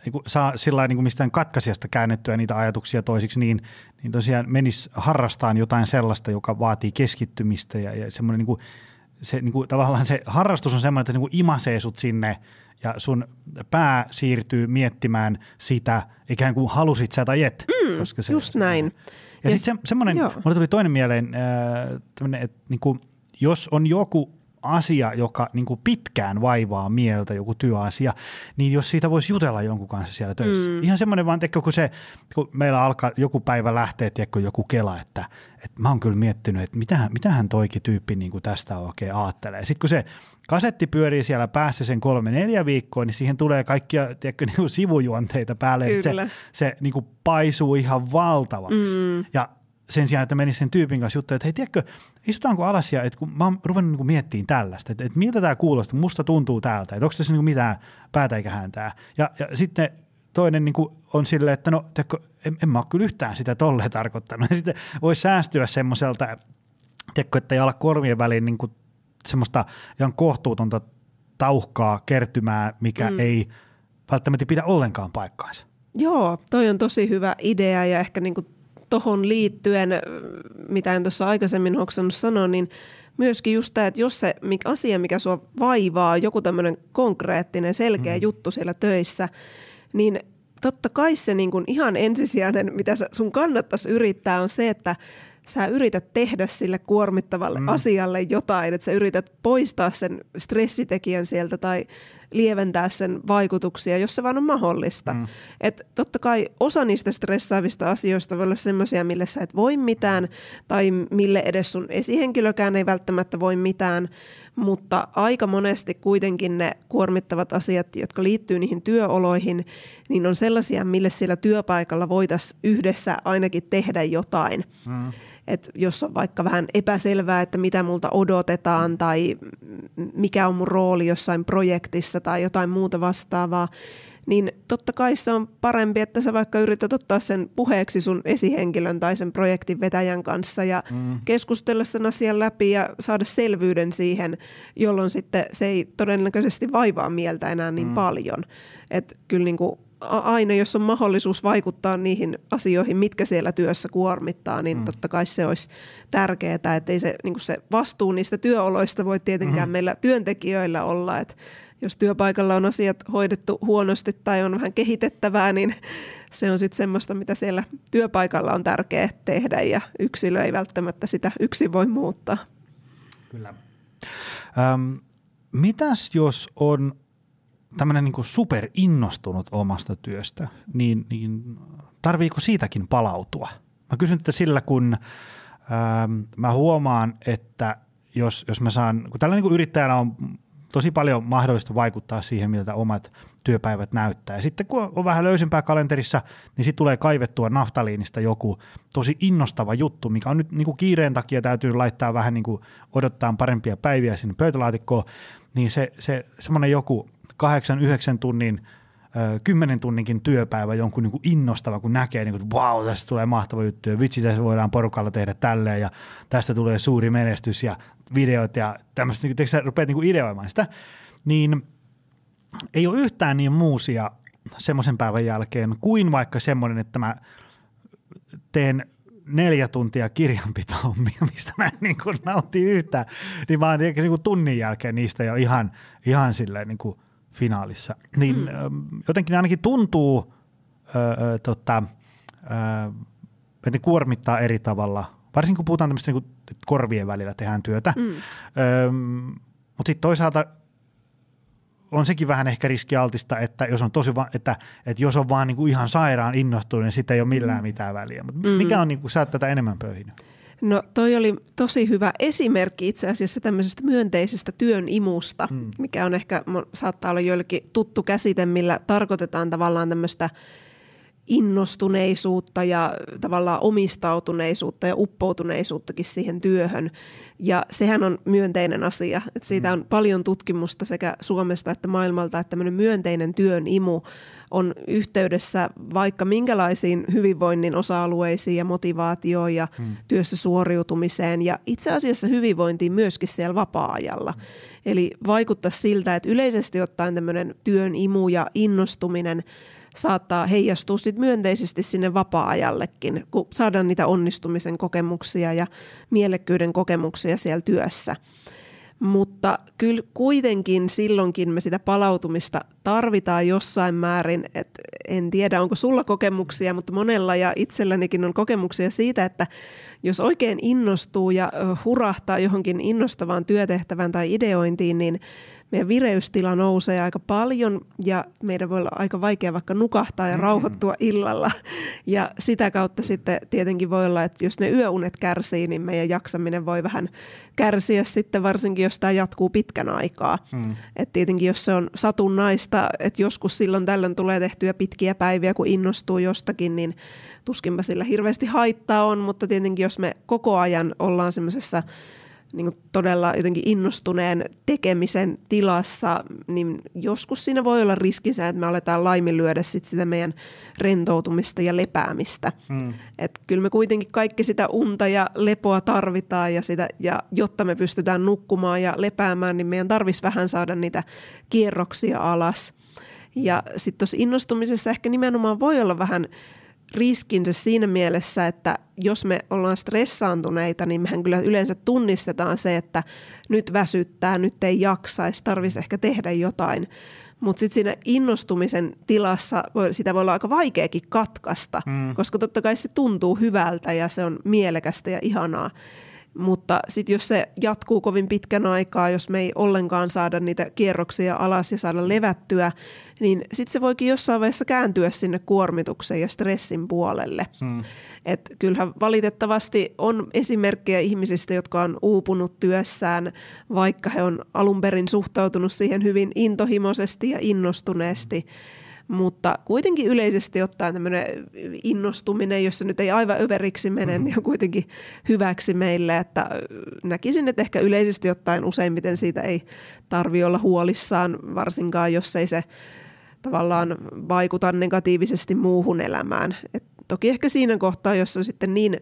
niin kuin saa sillä niin kuin mistään katkaisijasta käännettyä niitä ajatuksia toisiksi, niin, niin tosiaan menisi harrastaan jotain sellaista, joka vaatii keskittymistä ja, ja semmoinen niin kuin, se, niin kuin, tavallaan se harrastus on semmoinen, että se niin kuin imasee sut sinne ja sun pää siirtyy miettimään sitä ikään kuin halusit sä tai et. Mm, koska se, just näin. Ja, ja sitten se, semmoinen, mulle tuli toinen mieleen, äh, että niin kuin, jos on joku asia, joka niin kuin pitkään vaivaa mieltä, joku työasia, niin jos siitä voisi jutella jonkun kanssa siellä töissä. Mm. Ihan semmoinen vaan, teikö, kun, se, kun meillä alkaa joku päivä lähteä, tiedätkö, joku kela, että, että mä oon kyllä miettinyt, että mitähän, mitähän toikin tyyppi niin kuin tästä oikein ajattelee. Sitten kun se kasetti pyörii siellä päässä sen kolme neljä viikkoa, niin siihen tulee kaikkia tiedätkö, niin kuin sivujuonteita päälle. Kyllä. Se, se niin kuin paisuu ihan valtavaksi. Mm. Ja sen sijaan, että menisi sen tyypin kanssa juttuja, että hei, tiedätkö, istutaanko alas ja että kun mä oon ruvennut niin miettimään tällaista, että, että miltä tämä kuulostaa, musta tuntuu täältä, että onko tässä niin mitään päätä eikä hääntää. Ja, ja sitten toinen niin on silleen, että no, tiedätkö, en, en mä ole kyllä yhtään sitä tolleen tarkoittanut. Ja sitten voi säästyä semmoiselta tiedätkö, että ei ala korvien väliin niin kuin semmoista ihan kohtuutonta tauhkaa kertymää, mikä mm. ei välttämättä pidä ollenkaan paikkaansa. Joo, toi on tosi hyvä idea ja ehkä niin tuohon liittyen, mitä en tuossa aikaisemmin hoksannut sanoa, niin myöskin just tämä, että jos se asia, mikä sua vaivaa, joku tämmöinen konkreettinen, selkeä mm. juttu siellä töissä, niin totta kai se niin kuin ihan ensisijainen, mitä sun kannattaisi yrittää, on se, että sä yrität tehdä sille kuormittavalle mm. asialle jotain, että sä yrität poistaa sen stressitekijän sieltä tai lieventää sen vaikutuksia, jos se vaan on mahdollista. Mm. Et totta kai osa niistä stressaavista asioista voi olla semmoisia, mille sä et voi mitään tai mille edes sun esihenkilökään ei välttämättä voi mitään, mutta aika monesti kuitenkin ne kuormittavat asiat, jotka liittyy niihin työoloihin, niin on sellaisia, mille sillä työpaikalla voitaisiin yhdessä ainakin tehdä jotain. Mm että jos on vaikka vähän epäselvää, että mitä multa odotetaan tai mikä on mun rooli jossain projektissa tai jotain muuta vastaavaa, niin totta kai se on parempi, että sä vaikka yrität ottaa sen puheeksi sun esihenkilön tai sen projektin vetäjän kanssa ja mm. keskustella sen asian läpi ja saada selvyyden siihen, jolloin sitten se ei todennäköisesti vaivaa mieltä enää niin mm. paljon. Että kyllä niin kuin aina, jos on mahdollisuus vaikuttaa niihin asioihin, mitkä siellä työssä kuormittaa, niin mm. totta kai se olisi tärkeää, että ei se, niin se vastuu niistä työoloista voi tietenkään mm. meillä työntekijöillä olla, että jos työpaikalla on asiat hoidettu huonosti tai on vähän kehitettävää, niin se on sitten semmoista, mitä siellä työpaikalla on tärkeää tehdä ja yksilö ei välttämättä sitä yksin voi muuttaa. Kyllä. Öm, mitäs jos on tämmöinen niin super innostunut omasta työstä, niin, niin tarviiko siitäkin palautua? Mä kysyn tätä sillä, kun ähm, mä huomaan, että jos, jos mä saan, kun tällä niin yrittäjänä on tosi paljon mahdollista vaikuttaa siihen, miltä omat työpäivät näyttää. Ja sitten kun on vähän löysempää kalenterissa, niin sitten tulee kaivettua naftaliinista joku tosi innostava juttu, mikä on nyt niin kuin kiireen takia täytyy laittaa vähän niin kuin odottaa parempia päiviä sinne pöytälaatikkoon, niin se, se semmoinen joku kahdeksan, yhdeksän tunnin, kymmenen tunninkin työpäivä jonkun niin kuin innostava, kun näkee, niin kuin, että vau, tästä tulee mahtava juttu ja vitsi, tässä voidaan porukalla tehdä tälleen ja tästä tulee suuri menestys ja videot ja tämmöistä, niin kuin, rupeat niin kuin ideoimaan sitä, niin ei ole yhtään niin muusia semmoisen päivän jälkeen kuin vaikka semmoinen, että mä teen neljä tuntia kirjanpitoa, mistä mä en niin kuin nauti yhtään, niin mä oon niin kuin tunnin jälkeen niistä jo ihan, ihan silleen niin kuin – finaalissa, niin mm. jotenkin ainakin tuntuu, ö, tota, ö, että ne kuormittaa eri tavalla, varsinkin kun puhutaan tämmöistä niin korvien välillä tehdään työtä, mm. mutta sitten toisaalta on sekin vähän ehkä riskialtista, että jos on tosi va- että, että jos on vaan niin kuin ihan sairaan innostunut, niin sitten ei ole millään mm. mitään väliä. Mutta mm. mikä on, niin kuin, sä oot tätä enemmän pöyhinyt? No toi oli tosi hyvä esimerkki itse asiassa tämmöisestä myönteisestä työn imusta, mm. mikä on ehkä, saattaa olla joillekin tuttu käsite, millä tarkoitetaan tavallaan tämmöistä innostuneisuutta ja tavallaan omistautuneisuutta ja uppoutuneisuuttakin siihen työhön. Ja sehän on myönteinen asia. Että siitä mm. on paljon tutkimusta sekä Suomesta että maailmalta, että tämmöinen myönteinen työn imu on yhteydessä vaikka minkälaisiin hyvinvoinnin osa-alueisiin ja motivaatioon ja hmm. työssä suoriutumiseen ja itse asiassa hyvinvointiin myöskin siellä vapaa-ajalla. Hmm. Eli vaikuttaa siltä, että yleisesti ottaen tämmöinen työn imu ja innostuminen saattaa heijastua sit myönteisesti sinne vapaa-ajallekin, kun saadaan niitä onnistumisen kokemuksia ja mielekkyyden kokemuksia siellä työssä – mutta kyllä kuitenkin silloinkin me sitä palautumista tarvitaan jossain määrin. Et en tiedä, onko sulla kokemuksia, mutta monella ja itsellänikin on kokemuksia siitä, että jos oikein innostuu ja hurahtaa johonkin innostavaan työtehtävään tai ideointiin, niin meidän vireystila nousee aika paljon ja meidän voi olla aika vaikea vaikka nukahtaa ja mm. rauhoittua illalla. Ja sitä kautta sitten tietenkin voi olla, että jos ne yöunet kärsii, niin meidän jaksaminen voi vähän kärsiä sitten varsinkin, jos tämä jatkuu pitkän aikaa. Mm. Et tietenkin jos se on satunnaista, että joskus silloin tällöin tulee tehtyä pitkiä päiviä, kun innostuu jostakin, niin tuskinpa sillä hirveästi haittaa on, mutta tietenkin jos me koko ajan ollaan semmoisessa niin kuin todella jotenkin innostuneen tekemisen tilassa, niin joskus siinä voi olla riskinsä, että me aletaan laiminlyödä sit sitä meidän rentoutumista ja lepäämistä. Mm. Et kyllä me kuitenkin kaikki sitä unta ja lepoa tarvitaan, ja, sitä, ja jotta me pystytään nukkumaan ja lepäämään, niin meidän tarvitsisi vähän saada niitä kierroksia alas. Ja sitten tuossa innostumisessa ehkä nimenomaan voi olla vähän riskinsä siinä mielessä, että jos me ollaan stressaantuneita, niin mehän kyllä yleensä tunnistetaan se, että nyt väsyttää, nyt ei jaksaisi, tarvitsisi ehkä tehdä jotain. Mutta sitten siinä innostumisen tilassa voi, sitä voi olla aika vaikeakin katkaista, mm. koska totta kai se tuntuu hyvältä ja se on mielekästä ja ihanaa. Mutta sitten jos se jatkuu kovin pitkän aikaa, jos me ei ollenkaan saada niitä kierroksia alas ja saada levättyä, niin sitten se voikin jossain vaiheessa kääntyä sinne kuormituksen ja stressin puolelle. Hmm. Et kyllähän valitettavasti on esimerkkejä ihmisistä, jotka on uupunut työssään, vaikka he on alun perin suhtautunut siihen hyvin intohimoisesti ja innostuneesti. Hmm mutta kuitenkin yleisesti ottaen tämmöinen innostuminen, jossa nyt ei aivan överiksi mene, mm-hmm. niin on kuitenkin hyväksi meille, että näkisin, että ehkä yleisesti ottaen useimmiten siitä ei tarvi olla huolissaan, varsinkaan jos ei se tavallaan vaikuta negatiivisesti muuhun elämään. Et toki ehkä siinä kohtaa, jos on sitten niin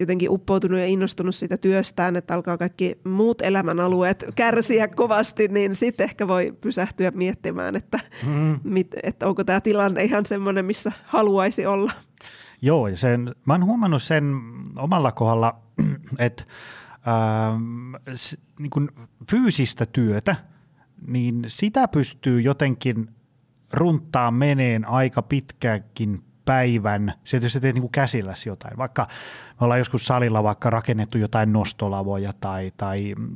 jotenkin uppoutunut ja innostunut siitä työstään, että alkaa kaikki muut elämänalueet kärsiä kovasti, niin sitten ehkä voi pysähtyä miettimään, että, mm. mit, että onko tämä tilanne ihan semmoinen, missä haluaisi olla. Joo, ja sen, mä oon huomannut sen omalla kohdalla, että ähm, niin kun fyysistä työtä, niin sitä pystyy jotenkin runttaa meneen aika pitkäänkin päivän, se sä teet niin käsilläsi jotain, vaikka me ollaan joskus salilla vaikka rakennettu jotain nostolavoja tai, tai mm,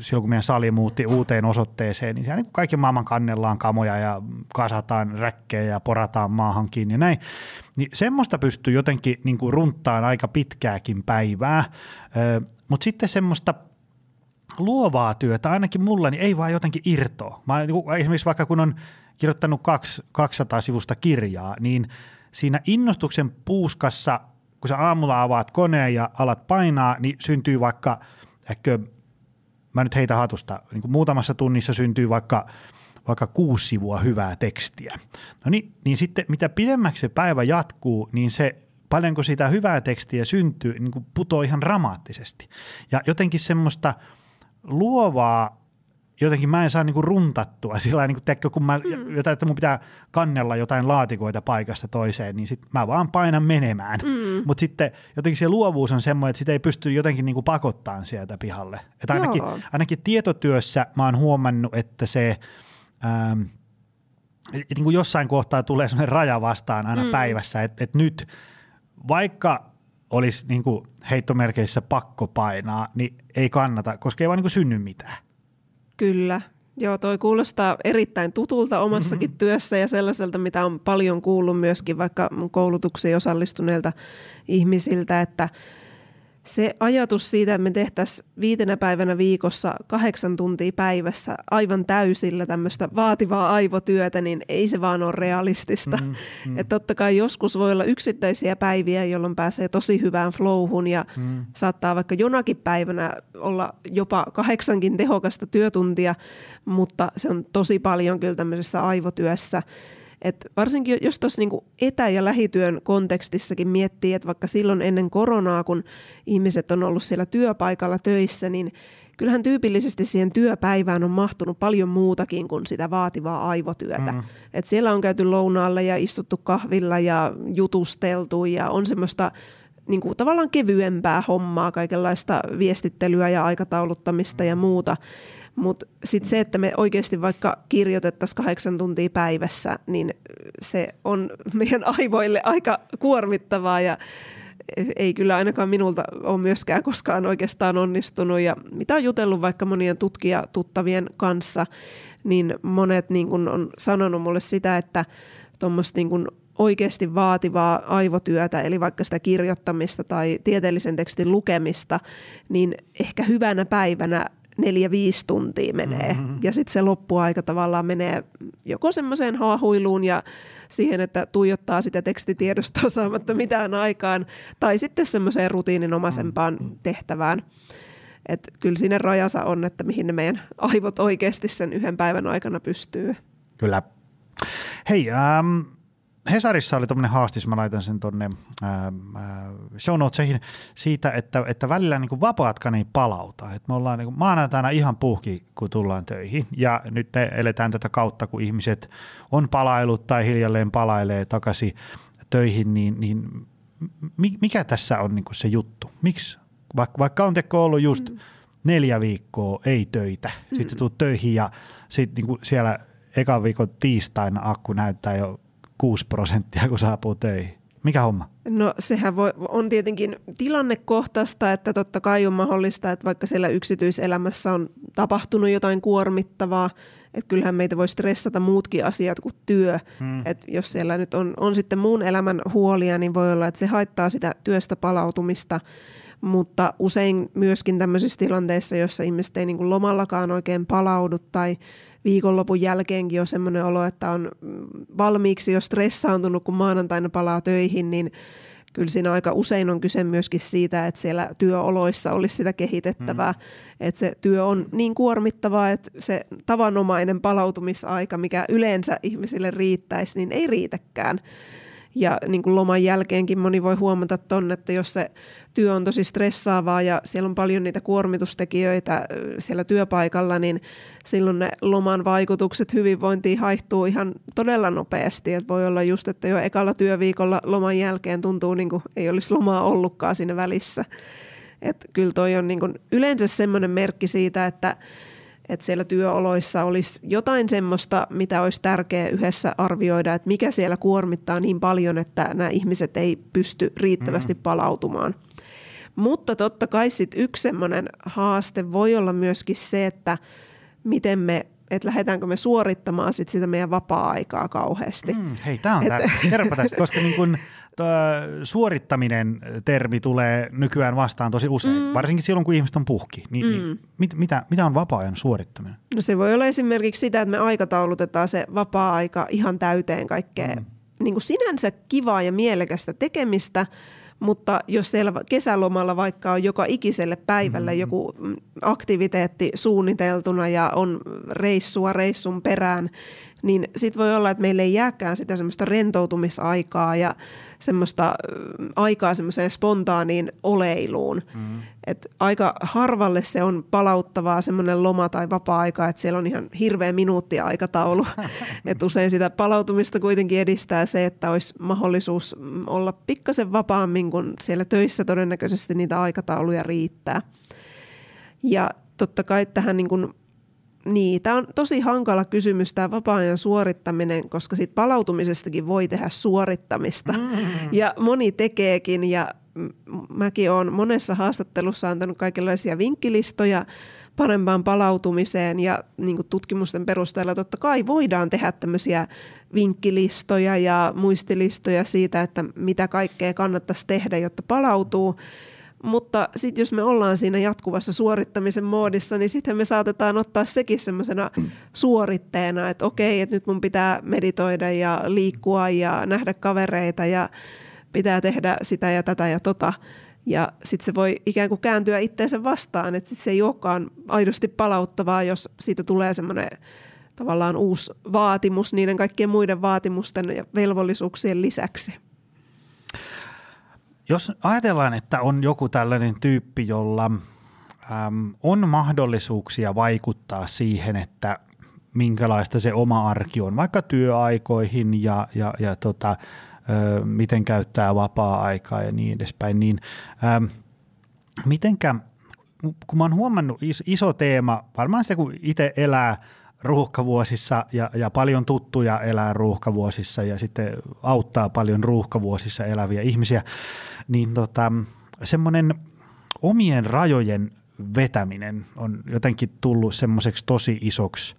silloin kun meidän sali muutti uuteen osoitteeseen, niin siellä niin kaiken maailman kannellaan kamoja ja kasataan räkkejä ja porataan maahan kiinni ja näin. Niin semmoista pystyy jotenkin niin kuin runttaan aika pitkääkin päivää, mutta sitten semmoista luovaa työtä, ainakin mulla, niin ei vaan jotenkin irtoa. Mä, niin esimerkiksi vaikka kun on kirjoittanut kaksi, 200 sivusta kirjaa, niin – siinä innostuksen puuskassa, kun sä aamulla avaat koneen ja alat painaa, niin syntyy vaikka, ehkä, mä nyt heitä hatusta, niin kuin muutamassa tunnissa syntyy vaikka, vaikka kuusi sivua hyvää tekstiä. No niin, niin sitten mitä pidemmäksi se päivä jatkuu, niin se paljonko sitä hyvää tekstiä syntyy, niin kuin putoo ihan dramaattisesti. Ja jotenkin semmoista luovaa jotenkin mä en saa niinku runtattua sillä niinku, tekkö, kun mä, mm. jotain, että mun pitää kannella jotain laatikoita paikasta toiseen, niin sit mä vaan painan menemään. Mm. Mutta sitten jotenkin se luovuus on semmoinen, että sitä ei pysty jotenkin niinku pakottaan sieltä pihalle. Että ainakin, ainakin tietotyössä mä oon huomannut, että se... Ähm, niin kuin jossain kohtaa tulee sellainen raja vastaan aina mm. päivässä, että, että nyt vaikka olisi niin kuin heittomerkeissä pakko painaa, niin ei kannata, koska ei vaan niin kuin synny mitään. Kyllä. Joo, toi kuulostaa erittäin tutulta omassakin mm-hmm. työssä ja sellaiselta, mitä on paljon kuullut myöskin vaikka mun koulutuksiin osallistuneilta ihmisiltä, että – se ajatus siitä, että me tehtäisiin viitenä päivänä viikossa kahdeksan tuntia päivässä aivan täysillä tämmöistä vaativaa aivotyötä, niin ei se vaan ole realistista. Mm, mm. Että totta kai joskus voi olla yksittäisiä päiviä, jolloin pääsee tosi hyvään flowhun ja mm. saattaa vaikka jonakin päivänä olla jopa kahdeksankin tehokasta työtuntia, mutta se on tosi paljon kyllä tämmöisessä aivotyössä. Et varsinkin jos tuossa niinku etä- ja lähityön kontekstissakin miettii, että vaikka silloin ennen koronaa, kun ihmiset on ollut siellä työpaikalla töissä, niin kyllähän tyypillisesti siihen työpäivään on mahtunut paljon muutakin kuin sitä vaativaa aivotyötä. Mm. Et siellä on käyty lounaalla ja istuttu kahvilla ja jutusteltu ja on semmoista niin kuin tavallaan kevyempää hommaa, kaikenlaista viestittelyä ja aikatauluttamista ja muuta. Mutta sitten se, että me oikeasti vaikka kirjoitettaisiin kahdeksan tuntia päivässä, niin se on meidän aivoille aika kuormittavaa ja ei kyllä ainakaan minulta ole myöskään koskaan oikeastaan onnistunut. Ja mitä on jutellut vaikka monien tutkijatuttavien kanssa, niin monet niin kun on sanonut mulle sitä, että tuommoista niin kun oikeasti vaativaa aivotyötä, eli vaikka sitä kirjoittamista tai tieteellisen tekstin lukemista, niin ehkä hyvänä päivänä neljä-viisi tuntia menee. Mm-hmm. Ja sitten se loppuaika tavallaan menee joko semmoiseen haahuiluun ja siihen, että tuijottaa sitä tekstitiedostoa saamatta mitään aikaan, tai sitten semmoiseen rutiininomaisempaan mm-hmm. tehtävään. että kyllä siinä rajansa on, että mihin ne meidän aivot oikeasti sen yhden päivän aikana pystyy. Kyllä. Hei, ähm, Hesarissa oli tämmöinen haastis, mä laitan sen tuonne show notesihin siitä, että, että välillä niin kuin vapaatkaan ei palauta. Et me ollaan niin kuin maanantaina ihan puhki, kun tullaan töihin ja nyt me eletään tätä kautta, kun ihmiset on palailut tai hiljalleen palailee takaisin töihin, niin, niin mikä tässä on niin kuin se juttu? Miksi, vaikka, vaikka on teko ollut just mm. neljä viikkoa ei töitä, mm. sitten tulet töihin ja sitten niin siellä ekan viikon tiistaina akku näyttää jo 6 prosenttia, kun saapuu töihin. Mikä homma? No sehän voi, on tietenkin tilannekohtaista, että totta kai on mahdollista, että vaikka siellä yksityiselämässä on tapahtunut jotain kuormittavaa, että kyllähän meitä voi stressata muutkin asiat kuin työ. Hmm. Että jos siellä nyt on, on sitten muun elämän huolia, niin voi olla, että se haittaa sitä työstä palautumista. Mutta usein myöskin tämmöisissä tilanteissa, joissa ihmiset ei niin kuin lomallakaan oikein palaudu tai viikonlopun jälkeenkin on semmoinen olo, että on valmiiksi jo stressaantunut, kun maanantaina palaa töihin, niin kyllä siinä aika usein on kyse myöskin siitä, että siellä työoloissa olisi sitä kehitettävää. Mm. Että se työ on niin kuormittavaa, että se tavanomainen palautumisaika, mikä yleensä ihmisille riittäisi, niin ei riitäkään. Ja niin kuin loman jälkeenkin moni voi huomata ton, että jos se työ on tosi stressaavaa ja siellä on paljon niitä kuormitustekijöitä siellä työpaikalla, niin silloin ne loman vaikutukset hyvinvointiin haihtuu ihan todella nopeasti. Et voi olla just, että jo ekalla työviikolla loman jälkeen tuntuu niin kuin ei olisi lomaa ollutkaan siinä välissä. Et kyllä toi on niin kuin yleensä semmoinen merkki siitä, että että siellä työoloissa olisi jotain semmoista, mitä olisi tärkeää yhdessä arvioida, että mikä siellä kuormittaa niin paljon, että nämä ihmiset ei pysty riittävästi mm. palautumaan. Mutta totta kai sit yksi semmoinen haaste voi olla myöskin se, että miten me että lähdetäänkö me suorittamaan sit sitä meidän vapaa-aikaa kauheasti. Mm, hei, tämä on tärkeää. tästä, koska niin kun, suorittaminen termi tulee nykyään vastaan tosi usein, mm. varsinkin silloin kun ihmiset on puhki. Niin, niin mm. niin mit, mitä, mitä on vapaa-ajan suorittaminen? No se voi olla esimerkiksi sitä, että me aikataulutetaan se vapaa-aika ihan täyteen kaikkea mm. niin kuin sinänsä kivaa ja mielekästä tekemistä, mutta jos siellä kesälomalla vaikka on joka ikiselle päivälle mm-hmm. joku aktiviteetti suunniteltuna ja on reissua reissun perään, niin sitten voi olla, että meille ei jääkään sitä semmoista rentoutumisaikaa ja semmoista aikaa semmoiseen spontaaniin oleiluun. Mm. Et aika harvalle se on palauttavaa semmoinen loma tai vapaa-aika, että siellä on ihan hirveä minuuttiaikataulu. Et usein sitä palautumista kuitenkin edistää se, että olisi mahdollisuus olla pikkasen vapaammin, kun siellä töissä todennäköisesti niitä aikatauluja riittää. Ja totta kai tähän niin kuin niin, tämä on tosi hankala kysymys tämä vapaa-ajan suorittaminen, koska siitä palautumisestakin voi tehdä suorittamista. Mm. Ja moni tekeekin ja mäkin olen monessa haastattelussa antanut kaikenlaisia vinkkilistoja parempaan palautumiseen ja niin tutkimusten perusteella totta kai voidaan tehdä tämmöisiä vinkkilistoja ja muistilistoja siitä, että mitä kaikkea kannattaisi tehdä, jotta palautuu. Mutta sitten jos me ollaan siinä jatkuvassa suorittamisen moodissa, niin sitten me saatetaan ottaa sekin semmoisena suoritteena, että okei, että nyt mun pitää meditoida ja liikkua ja nähdä kavereita ja pitää tehdä sitä ja tätä ja tota. Ja sitten se voi ikään kuin kääntyä itteensä vastaan, että sit se ei olekaan aidosti palauttavaa, jos siitä tulee semmoinen tavallaan uusi vaatimus niiden kaikkien muiden vaatimusten ja velvollisuuksien lisäksi. Jos ajatellaan, että on joku tällainen tyyppi, jolla äm, on mahdollisuuksia vaikuttaa siihen, että minkälaista se oma arki on, vaikka työaikoihin ja, ja, ja tota, ö, miten käyttää vapaa-aikaa ja niin edespäin, niin äm, mitenkä, kun mä oon huomannut iso, iso teema, varmaan sitä kun itse elää – ruuhkavuosissa ja, ja paljon tuttuja elää ruuhkavuosissa ja sitten auttaa paljon ruuhkavuosissa eläviä ihmisiä, niin tota, semmoinen omien rajojen vetäminen on jotenkin tullut semmoiseksi tosi isoksi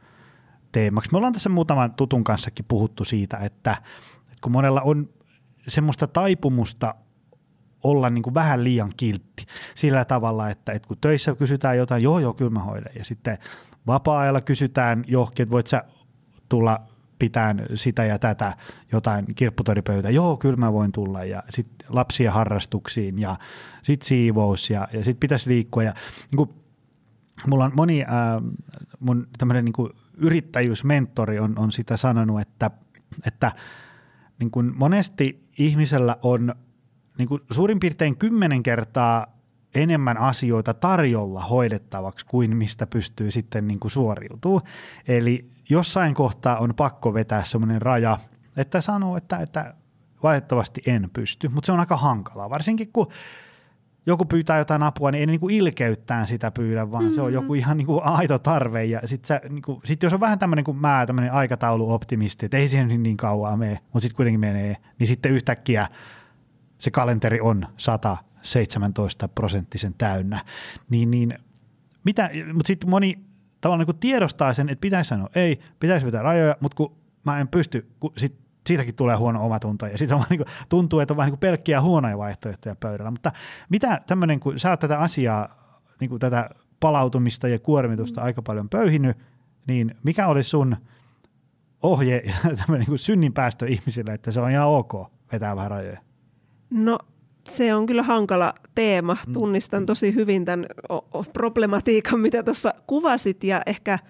teemaksi. Me ollaan tässä muutaman tutun kanssakin puhuttu siitä, että, että kun monella on semmoista taipumusta olla niin kuin vähän liian kiltti sillä tavalla, että, että kun töissä kysytään jotain, joo joo, kyllä mä hoidan, ja sitten vapaa-ajalla kysytään johonkin, että voit sä tulla pitään sitä ja tätä jotain kirpputoripöytä. Joo, kyllä mä voin tulla. Ja sitten lapsia harrastuksiin ja sitten siivous ja, ja sitten pitäisi liikkua. Ja, niin kuin, mulla on moni äh, mun tämmöinen niin yrittäjyysmentori on, on sitä sanonut, että, että niin kuin monesti ihmisellä on niin kuin suurin piirtein kymmenen kertaa enemmän asioita tarjolla hoidettavaksi kuin mistä pystyy sitten niin kuin suoriutuu. Eli jossain kohtaa on pakko vetää semmoinen raja, että sanoo, että, että valitettavasti en pysty, mutta se on aika hankalaa, varsinkin kun joku pyytää jotain apua, niin ei niin kuin ilkeyttään sitä pyydä, vaan mm-hmm. se on joku ihan niin kuin aito tarve. Ja sitten niin kuin, sit jos on vähän tämmöinen kuin mä, tämmöinen aikatauluoptimisti, että ei siihen niin, niin kauan mene, mutta sitten kuitenkin menee, niin sitten yhtäkkiä se kalenteri on 117 prosenttisen täynnä. Niin, niin mitä, mutta sitten moni tavallaan niin tiedostaa sen, että pitäisi sanoa ei, pitäisi pitää rajoja, mutta kun mä en pysty, kun sit siitäkin tulee huono omatunto ja sitten niin tuntuu, että on vähän niin pelkkiä huonoja vaihtoehtoja pöydällä. Mutta mitä tämmöinen, kun sä oot tätä asiaa, niin kuin tätä palautumista ja kuormitusta mm. aika paljon pöyhinyt, niin mikä olisi sun ohje ja tämmöinen niin synninpäästö ihmisille, että se on ihan ok vetää vähän rajoja? No se on kyllä hankala teema. Mm. Tunnistan tosi hyvin tämän problematiikan, mitä tuossa kuvasit ja ehkä –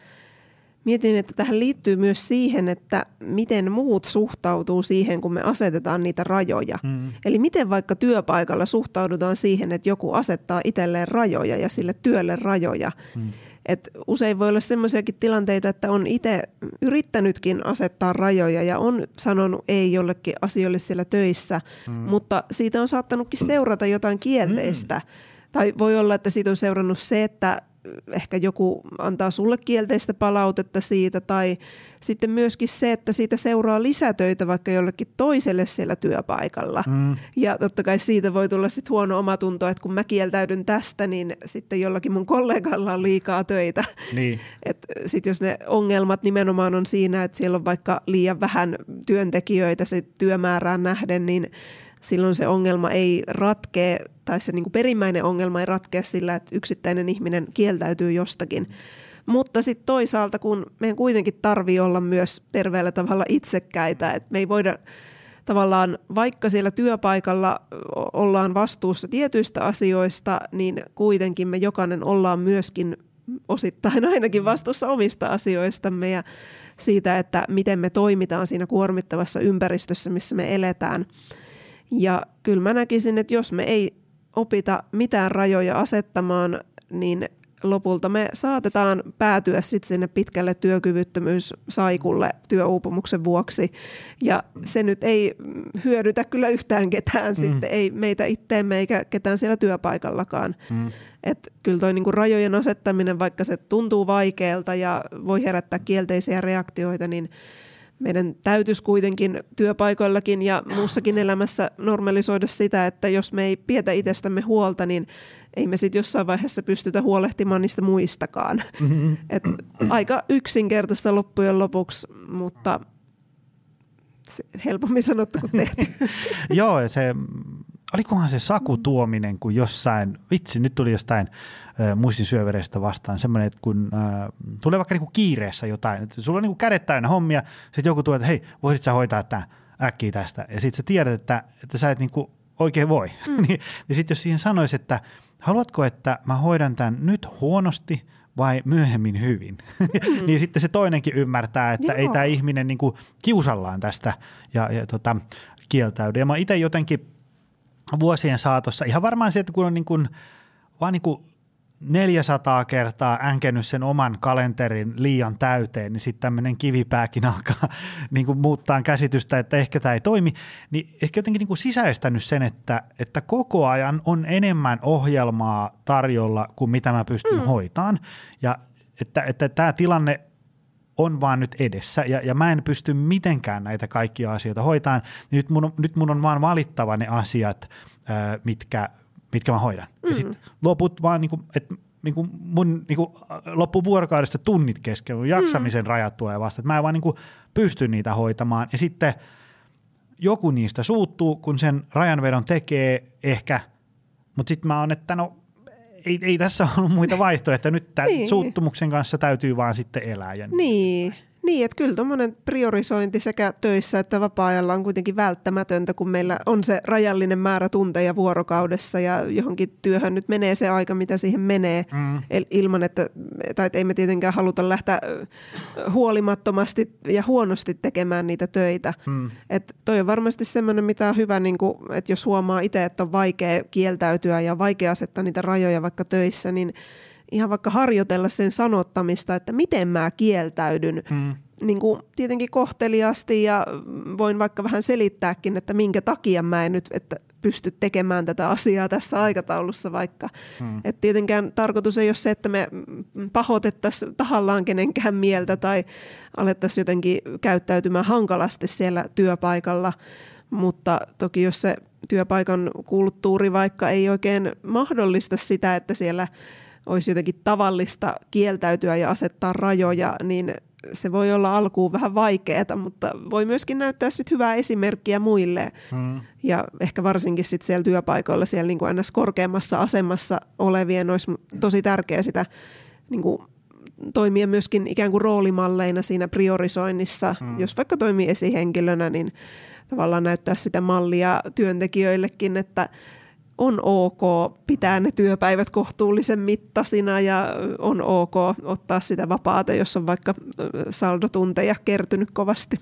Mietin, että tähän liittyy myös siihen, että miten muut suhtautuu siihen, kun me asetetaan niitä rajoja. Mm. Eli miten vaikka työpaikalla suhtaudutaan siihen, että joku asettaa itselleen rajoja ja sille työlle rajoja. Mm. Et usein voi olla sellaisiakin tilanteita, että on itse yrittänytkin asettaa rajoja ja on sanonut ei jollekin asioille siellä töissä, mm. mutta siitä on saattanutkin seurata jotain kielteistä. Mm. Tai voi olla, että siitä on seurannut se, että ehkä joku antaa sulle kielteistä palautetta siitä tai sitten myöskin se, että siitä seuraa lisätöitä vaikka jollekin toiselle siellä työpaikalla. Mm. Ja totta kai siitä voi tulla sitten huono omatunto, että kun mä kieltäydyn tästä, niin sitten jollakin mun kollegalla on liikaa töitä. Niin. Sitten jos ne ongelmat nimenomaan on siinä, että siellä on vaikka liian vähän työntekijöitä se työmäärään nähden, niin silloin se ongelma ei ratkee, tai se niin kuin perimmäinen ongelma ei ratkea sillä, että yksittäinen ihminen kieltäytyy jostakin. Mutta sitten toisaalta, kun meidän kuitenkin tarvii olla myös terveellä tavalla itsekkäitä, että me ei voida tavallaan, vaikka siellä työpaikalla ollaan vastuussa tietyistä asioista, niin kuitenkin me jokainen ollaan myöskin osittain ainakin vastuussa omista asioistamme ja siitä, että miten me toimitaan siinä kuormittavassa ympäristössä, missä me eletään. Ja kyllä mä näkisin, että jos me ei opita mitään rajoja asettamaan, niin lopulta me saatetaan päätyä sitten sinne pitkälle työkyvyttömyyssaikulle työuupumuksen vuoksi. Ja se nyt ei hyödytä kyllä yhtään ketään mm. sitten, ei meitä itteemme eikä ketään siellä työpaikallakaan. Mm. Et kyllä toi niinku rajojen asettaminen, vaikka se tuntuu vaikealta ja voi herättää kielteisiä reaktioita, niin meidän täytyisi kuitenkin työpaikoillakin ja muussakin elämässä normalisoida sitä, että jos me ei pietä itsestämme huolta, niin ei me sitten jossain vaiheessa pystytä huolehtimaan niistä muistakaan. Mm-hmm. Et aika yksinkertaista loppujen lopuksi, mutta helpommin sanottu kuin tehty. Joo, se olikohan se Saku Tuominen, kun jossain, vitsi, nyt tuli jostain äh, muistin syövereistä vastaan, semmoinen, että kun äh, tulee vaikka niinku kiireessä jotain, että sulla on niinku kädet täynnä hommia, sitten joku tulee, että hei, voisit sä hoitaa tämä äkkiä tästä, ja sitten sä tiedät, että, että sä et niinku oikein voi, mm. niin, niin sitten jos siihen sanoisi, että haluatko, että mä hoidan tämän nyt huonosti, vai myöhemmin hyvin. Mm. niin sitten se toinenkin ymmärtää, että Joo. ei tämä ihminen niinku kiusallaan tästä ja, ja tota, kieltäydy. Ja mä itse jotenkin vuosien saatossa. Ihan varmaan se, että kun on niin kuin, vaan niin kuin 400 kertaa änkennyt sen oman kalenterin liian täyteen, niin sitten tämmöinen kivipääkin alkaa niin kuin muuttaa käsitystä, että ehkä tämä ei toimi, niin ehkä jotenkin niin kuin sisäistänyt sen, että, että koko ajan on enemmän ohjelmaa tarjolla kuin mitä mä pystyn mm. hoitaan. Ja että, että tämä tilanne on vaan nyt edessä ja, ja mä en pysty mitenkään näitä kaikkia asioita hoitaan. Nyt mun, nyt mun on vaan valittava ne asiat, mitkä, mitkä mä hoidan. Ja sitten loput vaan, niinku, että niinku mun niinku, loppuvuorokaudesta tunnit kesken, mun jaksamisen mm. rajat tulee vasta, että mä en vaan niinku pysty niitä hoitamaan. Ja sitten joku niistä suuttuu, kun sen rajanvedon tekee ehkä, mutta sitten mä oon, että no ei, ei tässä ollut muita vaihtoehtoja. Nyt tämän niin. suuttumuksen kanssa täytyy vaan sitten elää. Ja niin. Niin, että kyllä tuommoinen priorisointi sekä töissä että vapaa-ajalla on kuitenkin välttämätöntä, kun meillä on se rajallinen määrä tunteja vuorokaudessa ja johonkin työhön nyt menee se aika, mitä siihen menee, mm. ilman, että, tai että ei me tietenkään haluta lähteä huolimattomasti ja huonosti tekemään niitä töitä. Mm. Että toi on varmasti semmoinen, mitä on hyvä, niin kuin, että jos huomaa itse, että on vaikea kieltäytyä ja vaikea asettaa niitä rajoja vaikka töissä, niin ihan vaikka harjoitella sen sanottamista, että miten mä kieltäydyn mm. niin kuin tietenkin kohteliasti ja voin vaikka vähän selittääkin, että minkä takia mä en nyt että pysty tekemään tätä asiaa tässä aikataulussa vaikka. Mm. Et tietenkään tarkoitus ei ole se, että me pahoitettaisiin tahallaan kenenkään mieltä tai alettaisiin jotenkin käyttäytymään hankalasti siellä työpaikalla, mutta toki jos se työpaikan kulttuuri vaikka ei oikein mahdollista sitä, että siellä olisi jotenkin tavallista kieltäytyä ja asettaa rajoja, niin se voi olla alkuun vähän vaikeaa, mutta voi myöskin näyttää sit hyvää esimerkkiä muille. Hmm. Ja ehkä varsinkin sit siellä työpaikoilla, siellä niin kuin ns. korkeammassa asemassa olevien olisi tosi tärkeää sitä niin kuin toimia myöskin ikään kuin roolimalleina siinä priorisoinnissa. Hmm. Jos vaikka toimii esihenkilönä, niin tavallaan näyttää sitä mallia työntekijöillekin, että on ok pitää ne työpäivät kohtuullisen mittasina ja on ok ottaa sitä vapaata, jos on vaikka saldotunteja kertynyt kovasti.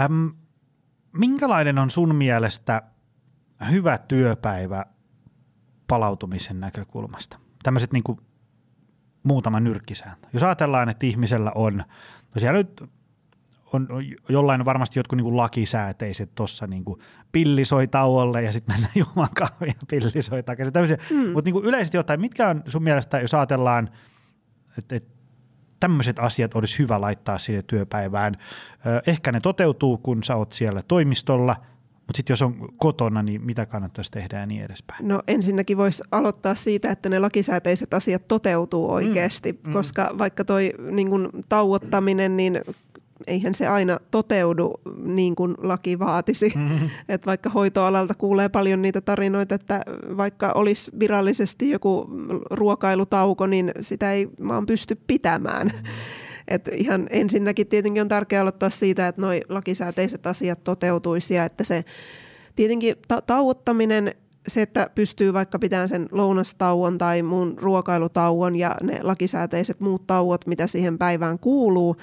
Äm, minkälainen on sun mielestä hyvä työpäivä palautumisen näkökulmasta? Tämmöiset niin muutama nyrkkisääntö. Jos ajatellaan, että ihmisellä on, no siellä nyt on jollain varmasti jotkut niin kuin lakisääteiset tuossa niin pilli soi tauolle ja sitten mennään juomaan kahvia ja pilli soi takaisin. Mm. Mutta niin yleisesti ottaen, mitkä on sun mielestä, jos ajatellaan, että et, tämmöiset asiat olisi hyvä laittaa sinne työpäivään. Ehkä ne toteutuu, kun sä oot siellä toimistolla, mutta sitten jos on kotona, niin mitä kannattaisi tehdä ja niin edespäin? No ensinnäkin voisi aloittaa siitä, että ne lakisääteiset asiat toteutuu oikeasti, mm, mm. koska vaikka toi niin kun, tauottaminen, niin eihän se aina toteudu niin kuin laki vaatisi. Mm-hmm. Et vaikka hoitoalalta kuulee paljon niitä tarinoita, että vaikka olisi virallisesti joku ruokailutauko, niin sitä ei vaan pysty pitämään. Mm-hmm. Et ihan ensinnäkin tietenkin on tärkeää aloittaa siitä, että nuo lakisääteiset asiat toteutuisi ja että se tietenkin ta- tauottaminen se, että pystyy vaikka pitämään sen lounastauon tai muun ruokailutauon ja ne lakisääteiset muut tauot, mitä siihen päivään kuuluu,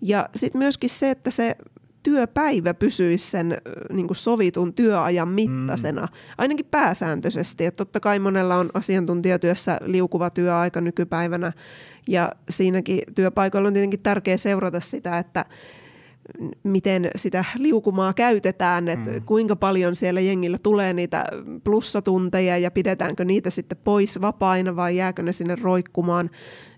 ja sitten myöskin se, että se työpäivä pysyisi sen niin kuin sovitun työajan mittaisena, mm. ainakin pääsääntöisesti. Että totta kai monella on asiantuntijatyössä liukuva työaika nykypäivänä ja siinäkin työpaikoilla on tietenkin tärkeää seurata sitä, että miten sitä liukumaa käytetään, että mm. kuinka paljon siellä jengillä tulee niitä plussatunteja ja pidetäänkö niitä sitten pois vapaina vai jääkö ne sinne roikkumaan.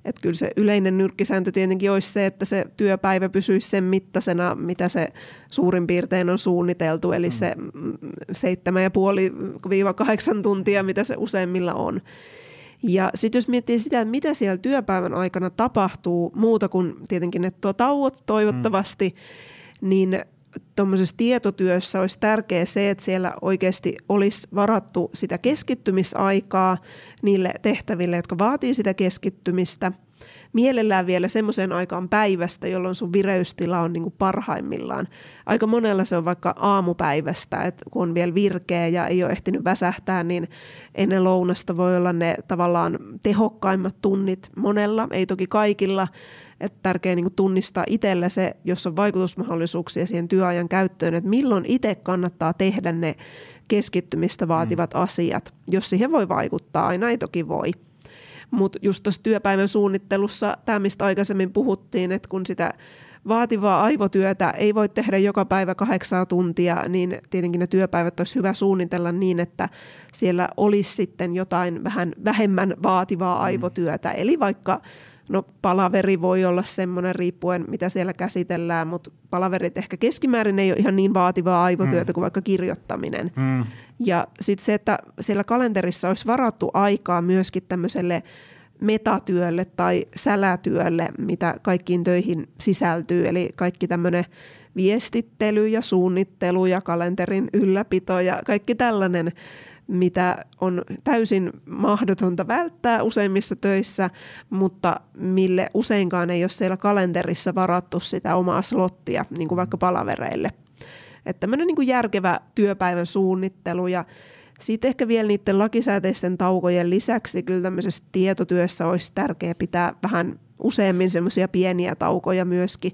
Että kyllä se yleinen nyrkkisääntö tietenkin olisi se, että se työpäivä pysyisi sen mittaisena, mitä se suurin piirtein on suunniteltu, eli mm. se seitsemän ja puoli viiva kahdeksan tuntia, mitä se useimmilla on. Ja sitten jos miettii sitä, että mitä siellä työpäivän aikana tapahtuu, muuta kuin tietenkin ne tuo tauot toivottavasti, mm. niin tuommoisessa tietotyössä olisi tärkeää se, että siellä oikeasti olisi varattu sitä keskittymisaikaa niille tehtäville, jotka vaatii sitä keskittymistä – mielellään vielä semmoiseen aikaan päivästä, jolloin sun vireystila on niin kuin parhaimmillaan. Aika monella se on vaikka aamupäivästä, että kun on vielä virkeä ja ei ole ehtinyt väsähtää, niin ennen lounasta voi olla ne tavallaan tehokkaimmat tunnit monella, ei toki kaikilla, että tärkeää niin tunnistaa itsellä se, jos on vaikutusmahdollisuuksia siihen työajan käyttöön, että milloin itse kannattaa tehdä ne keskittymistä vaativat mm. asiat. Jos siihen voi vaikuttaa, aina ei toki voi. Mutta just tuossa työpäivän suunnittelussa, tämä mistä aikaisemmin puhuttiin, että kun sitä vaativaa aivotyötä ei voi tehdä joka päivä kahdeksaa tuntia, niin tietenkin ne työpäivät olisi hyvä suunnitella niin, että siellä olisi sitten jotain vähän vähemmän vaativaa mm. aivotyötä. Eli vaikka No palaveri voi olla semmoinen riippuen, mitä siellä käsitellään, mutta palaverit ehkä keskimäärin ei ole ihan niin vaativaa aivotyötä mm. kuin vaikka kirjoittaminen. Mm. Ja sitten se, että siellä kalenterissa olisi varattu aikaa myöskin tämmöiselle metatyölle tai sälätyölle, mitä kaikkiin töihin sisältyy. Eli kaikki tämmöinen viestittely ja suunnittelu ja kalenterin ylläpito ja kaikki tällainen mitä on täysin mahdotonta välttää useimmissa töissä, mutta mille useinkaan ei ole siellä kalenterissa varattu sitä omaa slottia, niin kuin vaikka palavereille. Että tämmöinen niin kuin järkevä työpäivän suunnittelu ja sitten ehkä vielä niiden lakisääteisten taukojen lisäksi kyllä tämmöisessä tietotyössä olisi tärkeää pitää vähän useammin semmoisia pieniä taukoja myöskin,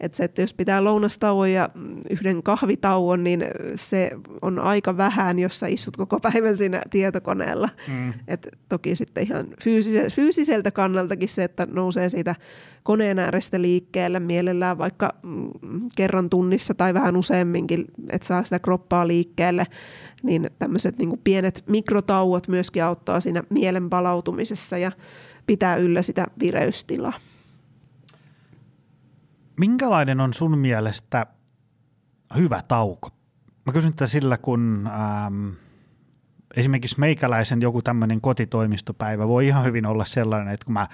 että, se, että jos pitää lounastauon ja yhden kahvitauon, niin se on aika vähän, jos sä istut koko päivän siinä tietokoneella. Mm. Et toki sitten ihan fyysise- fyysiseltä kannaltakin se, että nousee siitä koneen äärestä liikkeelle mielellään vaikka mm, kerran tunnissa tai vähän useamminkin, että saa sitä kroppaa liikkeelle, niin tämmöiset niin pienet mikrotauot myöskin auttaa siinä mielen palautumisessa ja pitää yllä sitä vireystilaa. Minkälainen on sun mielestä hyvä tauko? Mä kysyn tätä sillä, kun ähm, esimerkiksi meikäläisen joku tämmöinen kotitoimistopäivä voi ihan hyvin olla sellainen, että kun mä,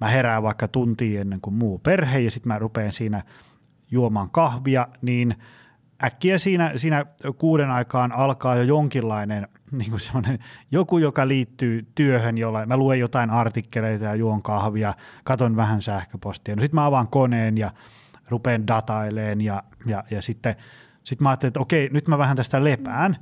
mä herään vaikka tunti ennen kuin muu perhe ja sitten mä rupean siinä juomaan kahvia, niin äkkiä siinä, siinä kuuden aikaan alkaa jo jonkinlainen niin kuin semmoinen, joku, joka liittyy työhön, jolla mä luen jotain artikkeleita ja juon kahvia, katon vähän sähköpostia. No sitten mä avaan koneen ja rupean dataileen ja, ja, ja sitten sit mä ajattelin, että okei, nyt mä vähän tästä lepään,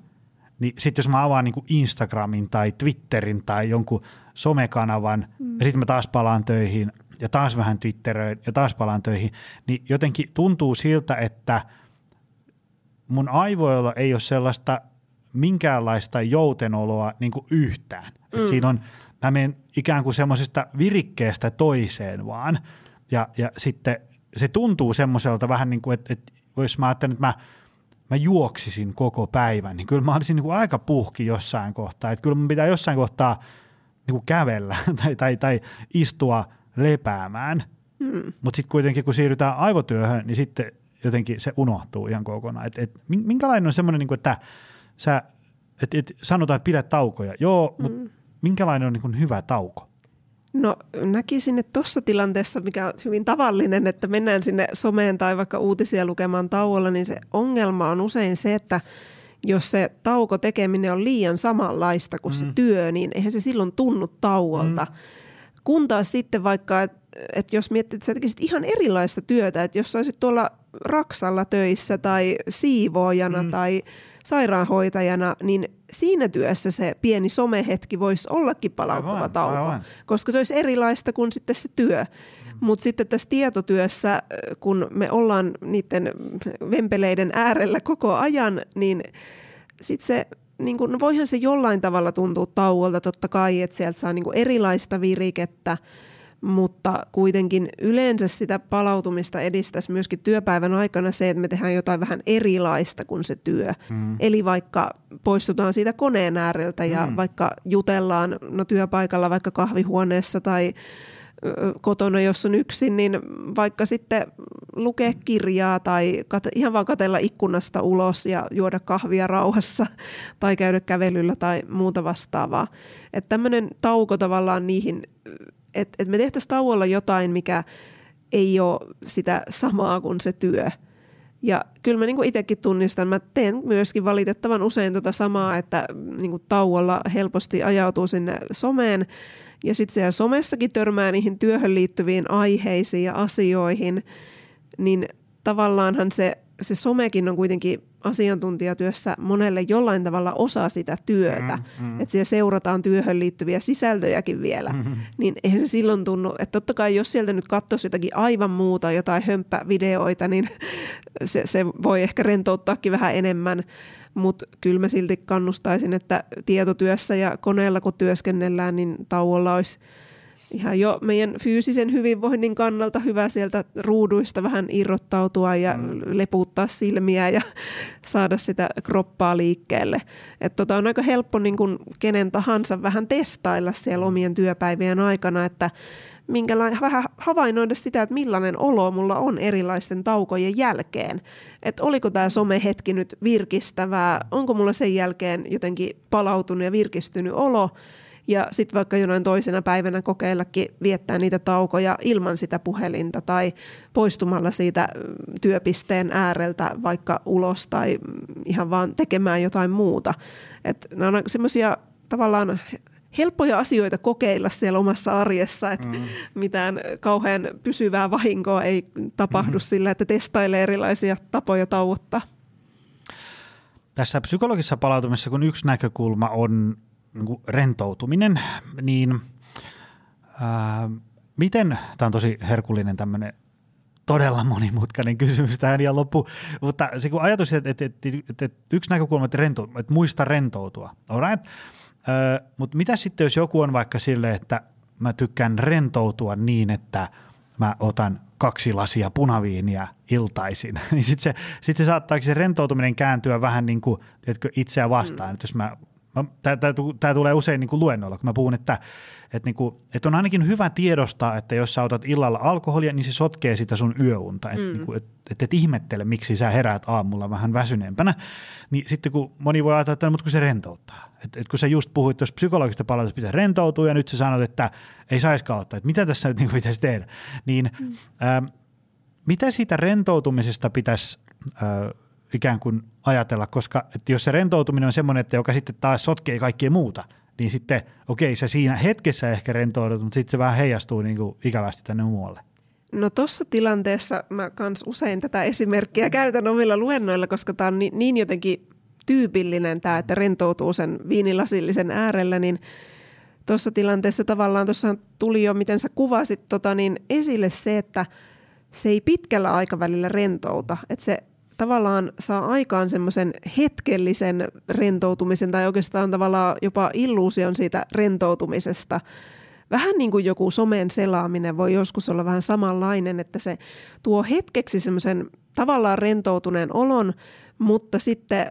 niin sitten jos mä avaan niin kuin Instagramin tai Twitterin tai jonkun somekanavan, mm. ja sitten mä taas palaan töihin ja taas vähän Twitteröin ja taas palaan töihin, niin jotenkin tuntuu siltä, että mun aivoilla ei ole sellaista minkäänlaista joutenoloa niin kuin yhtään. Mm. Et siinä on, mä menen ikään kuin semmoisesta virikkeestä toiseen vaan, ja, ja sitten se tuntuu semmoiselta vähän niin kuin, että, että jos mä ajattelen, että mä, mä juoksisin koko päivän, niin kyllä mä olisin niin kuin aika puhki jossain kohtaa. Että kyllä mun pitää jossain kohtaa niin kuin kävellä tai, tai, tai istua lepäämään. Hmm. Mutta sitten kuitenkin, kun siirrytään aivotyöhön, niin sitten jotenkin se unohtuu ihan kokonaan. Et, et, minkälainen on semmoinen, niin kuin, että sä, et, et, sanotaan, että pidät taukoja. Joo, mutta hmm. minkälainen on niin kuin hyvä tauko? No näkisin, että tuossa tilanteessa, mikä on hyvin tavallinen, että mennään sinne someen tai vaikka uutisia lukemaan tauolla, niin se ongelma on usein se, että jos se tauko tekeminen on liian samanlaista kuin mm. se työ, niin eihän se silloin tunnu tauolta. Mm. Kun taas sitten vaikka, että et jos miettii, että sä tekisit ihan erilaista työtä, että jos sä olisit tuolla Raksalla töissä tai siivoojana mm. tai sairaanhoitajana, niin siinä työssä se pieni somehetki voisi ollakin palauttava aivan, tauko, aivan. koska se olisi erilaista kuin sitten se työ. Mm. Mutta sitten tässä tietotyössä, kun me ollaan niiden vempeleiden äärellä koko ajan, niin sitten se niin kun, no voihan se jollain tavalla tuntua tauolta totta kai, että sieltä saa niin erilaista virikettä, mutta kuitenkin yleensä sitä palautumista edistäisi myöskin työpäivän aikana se, että me tehdään jotain vähän erilaista kuin se työ. Mm. Eli vaikka poistutaan siitä koneen ääreltä ja mm. vaikka jutellaan no työpaikalla vaikka kahvihuoneessa tai kotona, jos on yksin, niin vaikka sitten lukea kirjaa tai kat- ihan vaan katella ikkunasta ulos ja juoda kahvia rauhassa tai käydä kävelyllä tai muuta vastaavaa. Että tämmöinen tauko tavallaan niihin että et me tehtäisiin tauolla jotain, mikä ei ole sitä samaa kuin se työ. Ja kyllä mä niin itsekin tunnistan, mä teen myöskin valitettavan usein tota samaa, että niin tauolla helposti ajautuu sinne someen ja sitten siellä somessakin törmää niihin työhön liittyviin aiheisiin ja asioihin, niin tavallaanhan se, se somekin on kuitenkin asiantuntijatyössä monelle jollain tavalla osa sitä työtä, mm, mm. että siellä seurataan työhön liittyviä sisältöjäkin vielä, mm. niin eihän se silloin tunnu, että totta kai jos sieltä nyt katsoisi jotakin aivan muuta, jotain hömppävideoita, niin se, se voi ehkä rentouttaakin vähän enemmän, mutta kyllä mä silti kannustaisin, että tietotyössä ja koneella kun työskennellään, niin tauolla olisi – ihan jo meidän fyysisen hyvinvoinnin kannalta hyvä sieltä ruuduista vähän irrottautua ja mm. leputtaa silmiä ja saada sitä kroppaa liikkeelle. Et tota on aika helppo niin kun kenen tahansa vähän testailla siellä omien työpäivien aikana, että minkälainen, vähän havainnoida sitä, että millainen olo mulla on erilaisten taukojen jälkeen. Että oliko tämä somehetki nyt virkistävää, onko mulla sen jälkeen jotenkin palautunut ja virkistynyt olo, ja sitten vaikka jonain toisena päivänä kokeillakin viettää niitä taukoja ilman sitä puhelinta tai poistumalla siitä mm, työpisteen ääreltä vaikka ulos tai ihan vaan tekemään jotain muuta. Et nämä on semmoisia tavallaan helppoja asioita kokeilla siellä omassa arjessa, että mm. mitään kauhean pysyvää vahinkoa ei tapahdu mm. sillä, että testailee erilaisia tapoja tauottaa. Tässä psykologisessa palautumisessa, kun yksi näkökulma on niin rentoutuminen, niin ää, miten, tämä on tosi herkullinen tämmöinen todella monimutkainen kysymys tähän ja loppu, mutta se kun ajatus, että, että, että, että, yksi näkökulma, että, rento, että muista rentoutua, alright? Öö, mutta mitä sitten, jos joku on vaikka sille, että mä tykkään rentoutua niin, että mä otan kaksi lasia punaviiniä iltaisin, niin sitten se, sit se saattaako se rentoutuminen kääntyä vähän niin kuin, tiedätkö, itseä vastaan, mm. että jos mä Tämä tulee usein niin kuin luennoilla, kun mä puhun, että, että, niin kuin, että on ainakin hyvä tiedostaa, että jos sä otat illalla alkoholia, niin se sotkee sitä sun yöunta. Että mm. niin kuin, et, et, et ihmettele, miksi sä heräät aamulla vähän väsyneempänä. Niin sitten kun moni voi ajatella, että no, mutta kun se rentouttaa. Että et kun sä just puhuit tuossa psykologista palautusta, pitää rentoutua ja nyt sä sanot, että ei saiskaan ottaa, että mitä tässä nyt niin pitäisi tehdä. Niin mm. ää, mitä siitä rentoutumisesta pitäisi ää, ikään kuin ajatella, koska että jos se rentoutuminen on semmoinen, että joka sitten taas sotkee kaikkea muuta, niin sitten okei, okay, se siinä hetkessä ehkä rentoudut, mutta sitten se vähän heijastuu niin kuin ikävästi tänne muualle. No tuossa tilanteessa mä kans usein tätä esimerkkiä käytän omilla luennoilla, koska tämä on niin, niin jotenkin tyypillinen tämä, että rentoutuu sen viinilasillisen äärellä, niin tuossa tilanteessa tavallaan tuossa tuli jo, miten sä kuvasit tota, niin esille se, että se ei pitkällä aikavälillä rentouta, että se tavallaan saa aikaan semmoisen hetkellisen rentoutumisen tai oikeastaan tavallaan jopa illuusion siitä rentoutumisesta. Vähän niin kuin joku somen selaaminen voi joskus olla vähän samanlainen, että se tuo hetkeksi semmoisen tavallaan rentoutuneen olon, mutta sitten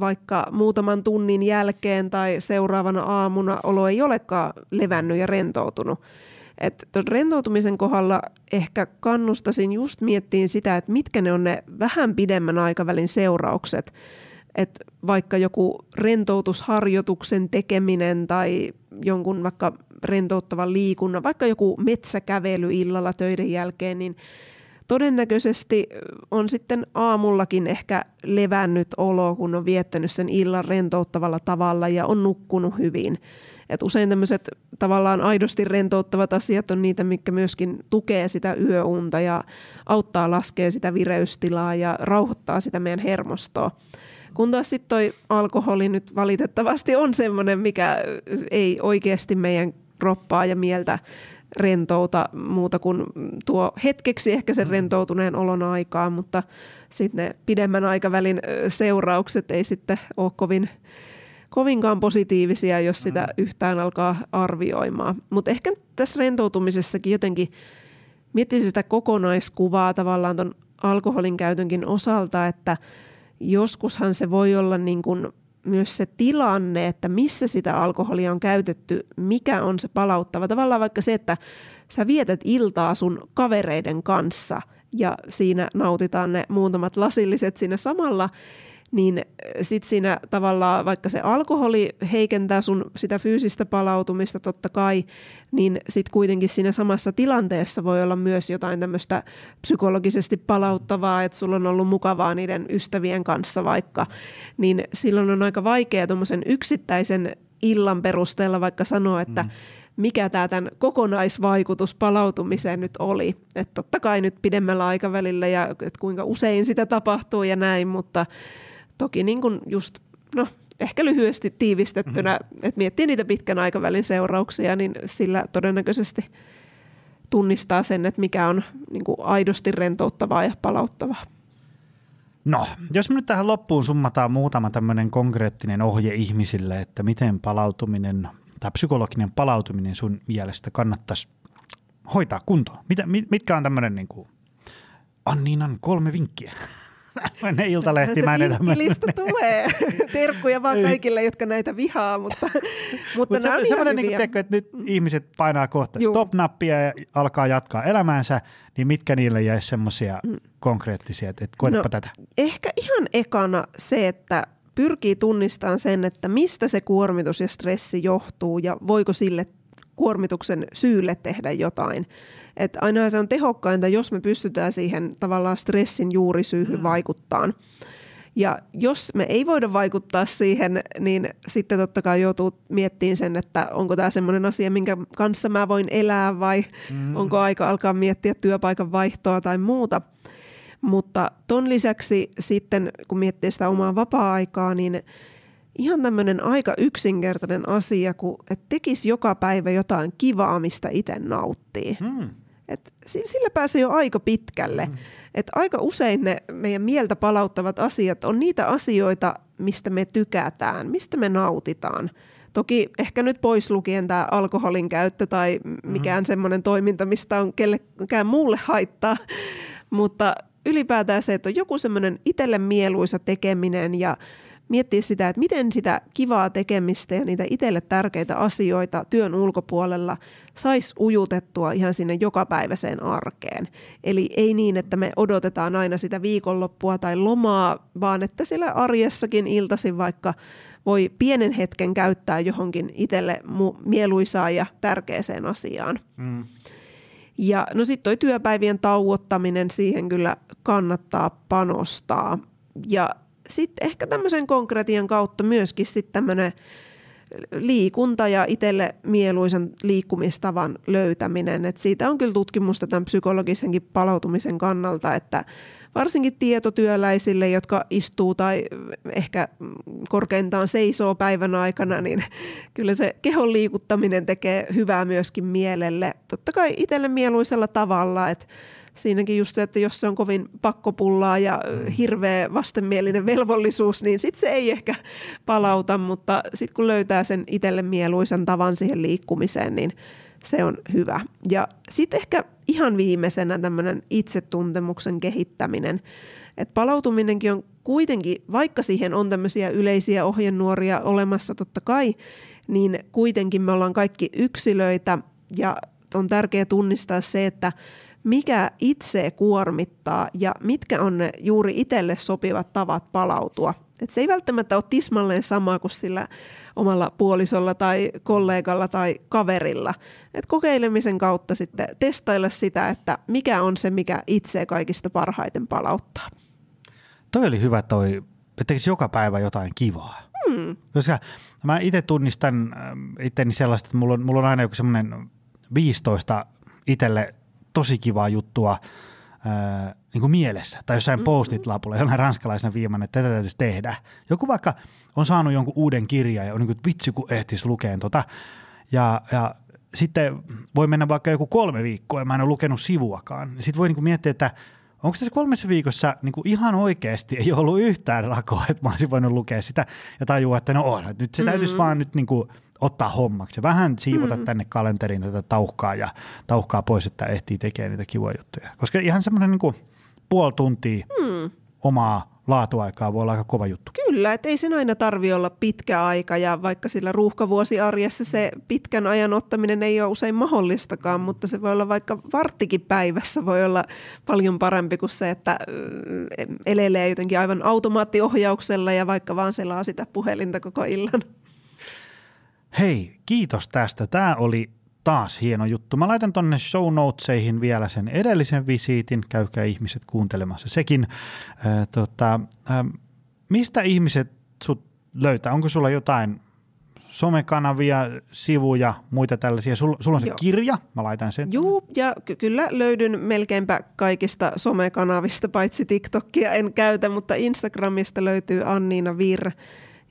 vaikka muutaman tunnin jälkeen tai seuraavana aamuna olo ei olekaan levännyt ja rentoutunut. Et ton rentoutumisen kohdalla ehkä kannustasin just miettiin sitä, että mitkä ne on ne vähän pidemmän aikavälin seuraukset. Että vaikka joku rentoutusharjoituksen tekeminen tai jonkun vaikka rentouttavan liikunnan, vaikka joku metsäkävely illalla töiden jälkeen, niin todennäköisesti on sitten aamullakin ehkä levännyt olo, kun on viettänyt sen illan rentouttavalla tavalla ja on nukkunut hyvin. Et usein tämmöiset tavallaan aidosti rentouttavat asiat on niitä, mikä myöskin tukee sitä yöunta ja auttaa laskea sitä vireystilaa ja rauhoittaa sitä meidän hermostoa. Kun taas sitten toi alkoholi nyt valitettavasti on semmoinen, mikä ei oikeasti meidän kroppaa ja mieltä rentouta muuta kuin tuo hetkeksi ehkä sen mm. rentoutuneen olon aikaa, mutta sitten ne pidemmän aikavälin seuraukset ei sitten ole kovin kovinkaan positiivisia, jos sitä mm. yhtään alkaa arvioimaan. Mutta ehkä tässä rentoutumisessakin jotenkin miettisi sitä kokonaiskuvaa tavallaan tuon alkoholin käytönkin osalta, että joskushan se voi olla niin kuin myös se tilanne, että missä sitä alkoholia on käytetty, mikä on se palauttava. Tavallaan vaikka se, että sä vietät iltaa sun kavereiden kanssa ja siinä nautitaan ne muutamat lasilliset siinä samalla, niin äh, sitten siinä tavallaan, vaikka se alkoholi heikentää sun sitä fyysistä palautumista totta kai, niin sitten kuitenkin siinä samassa tilanteessa voi olla myös jotain tämmöistä psykologisesti palauttavaa, että sulla on ollut mukavaa niiden ystävien kanssa vaikka, niin silloin on aika vaikea tuommoisen yksittäisen illan perusteella vaikka sanoa, että mm mikä tämä tämän kokonaisvaikutus palautumiseen nyt oli. Että totta kai nyt pidemmällä aikavälillä ja että kuinka usein sitä tapahtuu ja näin, mutta Toki niin kuin just, no ehkä lyhyesti tiivistettynä, mm-hmm. että miettii niitä pitkän aikavälin seurauksia, niin sillä todennäköisesti tunnistaa sen, että mikä on niin kuin aidosti rentouttavaa ja palauttavaa. No, jos me nyt tähän loppuun summataan muutama tämmöinen konkreettinen ohje ihmisille, että miten palautuminen tai psykologinen palautuminen sun mielestä kannattaisi hoitaa kuntoon. Mitä, mitkä on tämmöinen niin kuin Anniinan kolme vinkkiä? Ne iltalehti mä en lista tulee. Terkkuja vaan kaikille, jotka näitä vihaa, mutta, mutta Mut nämä se, on ihan niin kuin, että nyt ihmiset painaa kohta stop-nappia ja alkaa jatkaa elämäänsä, niin mitkä niille jäisi semmoisia mm. konkreettisia, että, että koetapa no, tätä? Ehkä ihan ekana se, että pyrkii tunnistamaan sen, että mistä se kuormitus ja stressi johtuu ja voiko sille kuormituksen syylle tehdä jotain. Että aina se on tehokkainta, jos me pystytään siihen tavallaan stressin juurisyyhyn mm. vaikuttaa. Ja jos me ei voida vaikuttaa siihen, niin sitten totta kai joutuu miettimään sen, että onko tämä semmoinen asia, minkä kanssa mä voin elää vai mm. onko aika alkaa miettiä työpaikan vaihtoa tai muuta. Mutta ton lisäksi sitten, kun miettii sitä omaa vapaa-aikaa, niin ihan tämmöinen aika yksinkertainen asia, kun että tekisi joka päivä jotain kivaa, mistä itse nauttii. Mm. Et sillä pääsee jo aika pitkälle. Mm. Et aika usein ne meidän mieltä palauttavat asiat on niitä asioita, mistä me tykätään, mistä me nautitaan. Toki ehkä nyt pois lukien tämä alkoholin käyttö tai mikään mm. semmoinen toiminta, mistä on kellekään muulle haittaa. Mutta ylipäätään se, että on joku semmoinen itselle mieluisa tekeminen ja miettiä sitä, että miten sitä kivaa tekemistä ja niitä itselle tärkeitä asioita työn ulkopuolella saisi ujutettua ihan sinne jokapäiväiseen arkeen. Eli ei niin, että me odotetaan aina sitä viikonloppua tai lomaa, vaan että siellä arjessakin iltaisin vaikka voi pienen hetken käyttää johonkin itselle mieluisaa ja tärkeäseen asiaan. Mm. Ja no sitten toi työpäivien tauottaminen, siihen kyllä kannattaa panostaa. Ja sitten ehkä tämmöisen konkretian kautta myöskin sitten tämmöinen liikunta ja itselle mieluisen liikkumistavan löytäminen. Et siitä on kyllä tutkimusta tämän psykologisenkin palautumisen kannalta, että varsinkin tietotyöläisille, jotka istuu tai ehkä korkeintaan seisoo päivän aikana, niin kyllä se kehon liikuttaminen tekee hyvää myöskin mielelle. Totta kai itselle mieluisella tavalla, että siinäkin just se, että jos se on kovin pakkopullaa ja mm. hirveä vastenmielinen velvollisuus, niin sitten se ei ehkä palauta, mutta sitten kun löytää sen itselle mieluisen tavan siihen liikkumiseen, niin se on hyvä. Ja sitten ehkä ihan viimeisenä tämmöinen itsetuntemuksen kehittäminen. Et palautuminenkin on kuitenkin, vaikka siihen on tämmöisiä yleisiä ohjenuoria olemassa totta kai, niin kuitenkin me ollaan kaikki yksilöitä ja on tärkeää tunnistaa se, että mikä itse kuormittaa ja mitkä on ne juuri itselle sopivat tavat palautua. Et se ei välttämättä ole tismalleen sama kuin sillä omalla puolisolla tai kollegalla tai kaverilla. Et kokeilemisen kautta sitten testailla sitä, että mikä on se, mikä itse kaikista parhaiten palauttaa. Toi oli hyvä toi, että joka päivä jotain kivaa. Hmm. Koska mä itse tunnistan äh, itteni sellaista, että mulla on, mulla on aina joku semmoinen 15 itselle tosi kivaa juttua ää, niin kuin mielessä tai jossain mm-hmm. postit-lapulla, jollain ranskalaisena viimeinen, että tätä täytyisi tehdä. Joku vaikka on saanut jonkun uuden kirjan ja on niin kuin, vitsi kun ehtisi lukeen tota. Ja, ja sitten voi mennä vaikka joku kolme viikkoa ja mä en ole lukenut sivuakaan. Sitten voi niin kuin miettiä, että onko tässä kolmessa viikossa niin kuin ihan oikeasti ei ollut yhtään rakoa, että mä olisin voinut lukea sitä ja tajua, että no on, nyt se täytyisi mm-hmm. vaan nyt niin kuin ottaa hommaksi. Vähän siivota mm. tänne kalenteriin tätä tauhkaa ja tauhkaa pois, että ehtii tekemään niitä kivoja juttuja. Koska ihan semmoinen niin puoli tuntia mm. omaa laatuaikaa voi olla aika kova juttu. Kyllä, että ei sen aina tarvi olla pitkä aika ja vaikka sillä ruuhkavuosiarjessa se pitkän ajan ottaminen ei ole usein mahdollistakaan, mutta se voi olla vaikka varttikin päivässä voi olla paljon parempi kuin se, että elelee jotenkin aivan automaattiohjauksella ja vaikka vaan selaa sitä puhelinta koko illan. Hei, kiitos tästä. Tämä oli taas hieno juttu. Mä laitan tonne show notesihin vielä sen edellisen visiitin. Käykää ihmiset kuuntelemassa sekin. Äh, tota, äh, mistä ihmiset sut löytää? Onko sulla jotain somekanavia, sivuja, muita tällaisia. Sulla, sulla on se Joo. kirja, mä laitan sen. Joo, ja ky- kyllä löydyn melkeinpä kaikista somekanavista, paitsi TikTokia en käytä, mutta Instagramista löytyy Anniina Vir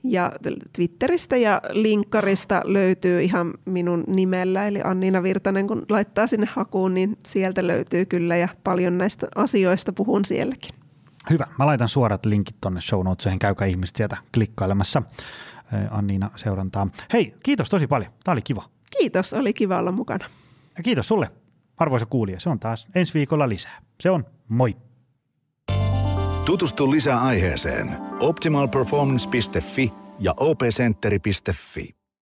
ja Twitteristä ja linkkarista löytyy ihan minun nimellä, eli Anniina Virtanen, kun laittaa sinne hakuun, niin sieltä löytyy kyllä ja paljon näistä asioista puhun sielläkin. Hyvä. Mä laitan suorat linkit tuonne show notesiin. Käykää ihmiset sieltä klikkailemassa Anniina seurantaa. Hei, kiitos tosi paljon. Tämä oli kiva. Kiitos, oli kiva olla mukana. Ja kiitos sulle, arvoisa kuulija. Se on taas ensi viikolla lisää. Se on moi. Tutustu lisää aiheeseen optimalperformance.fi ja opcenteri.fi.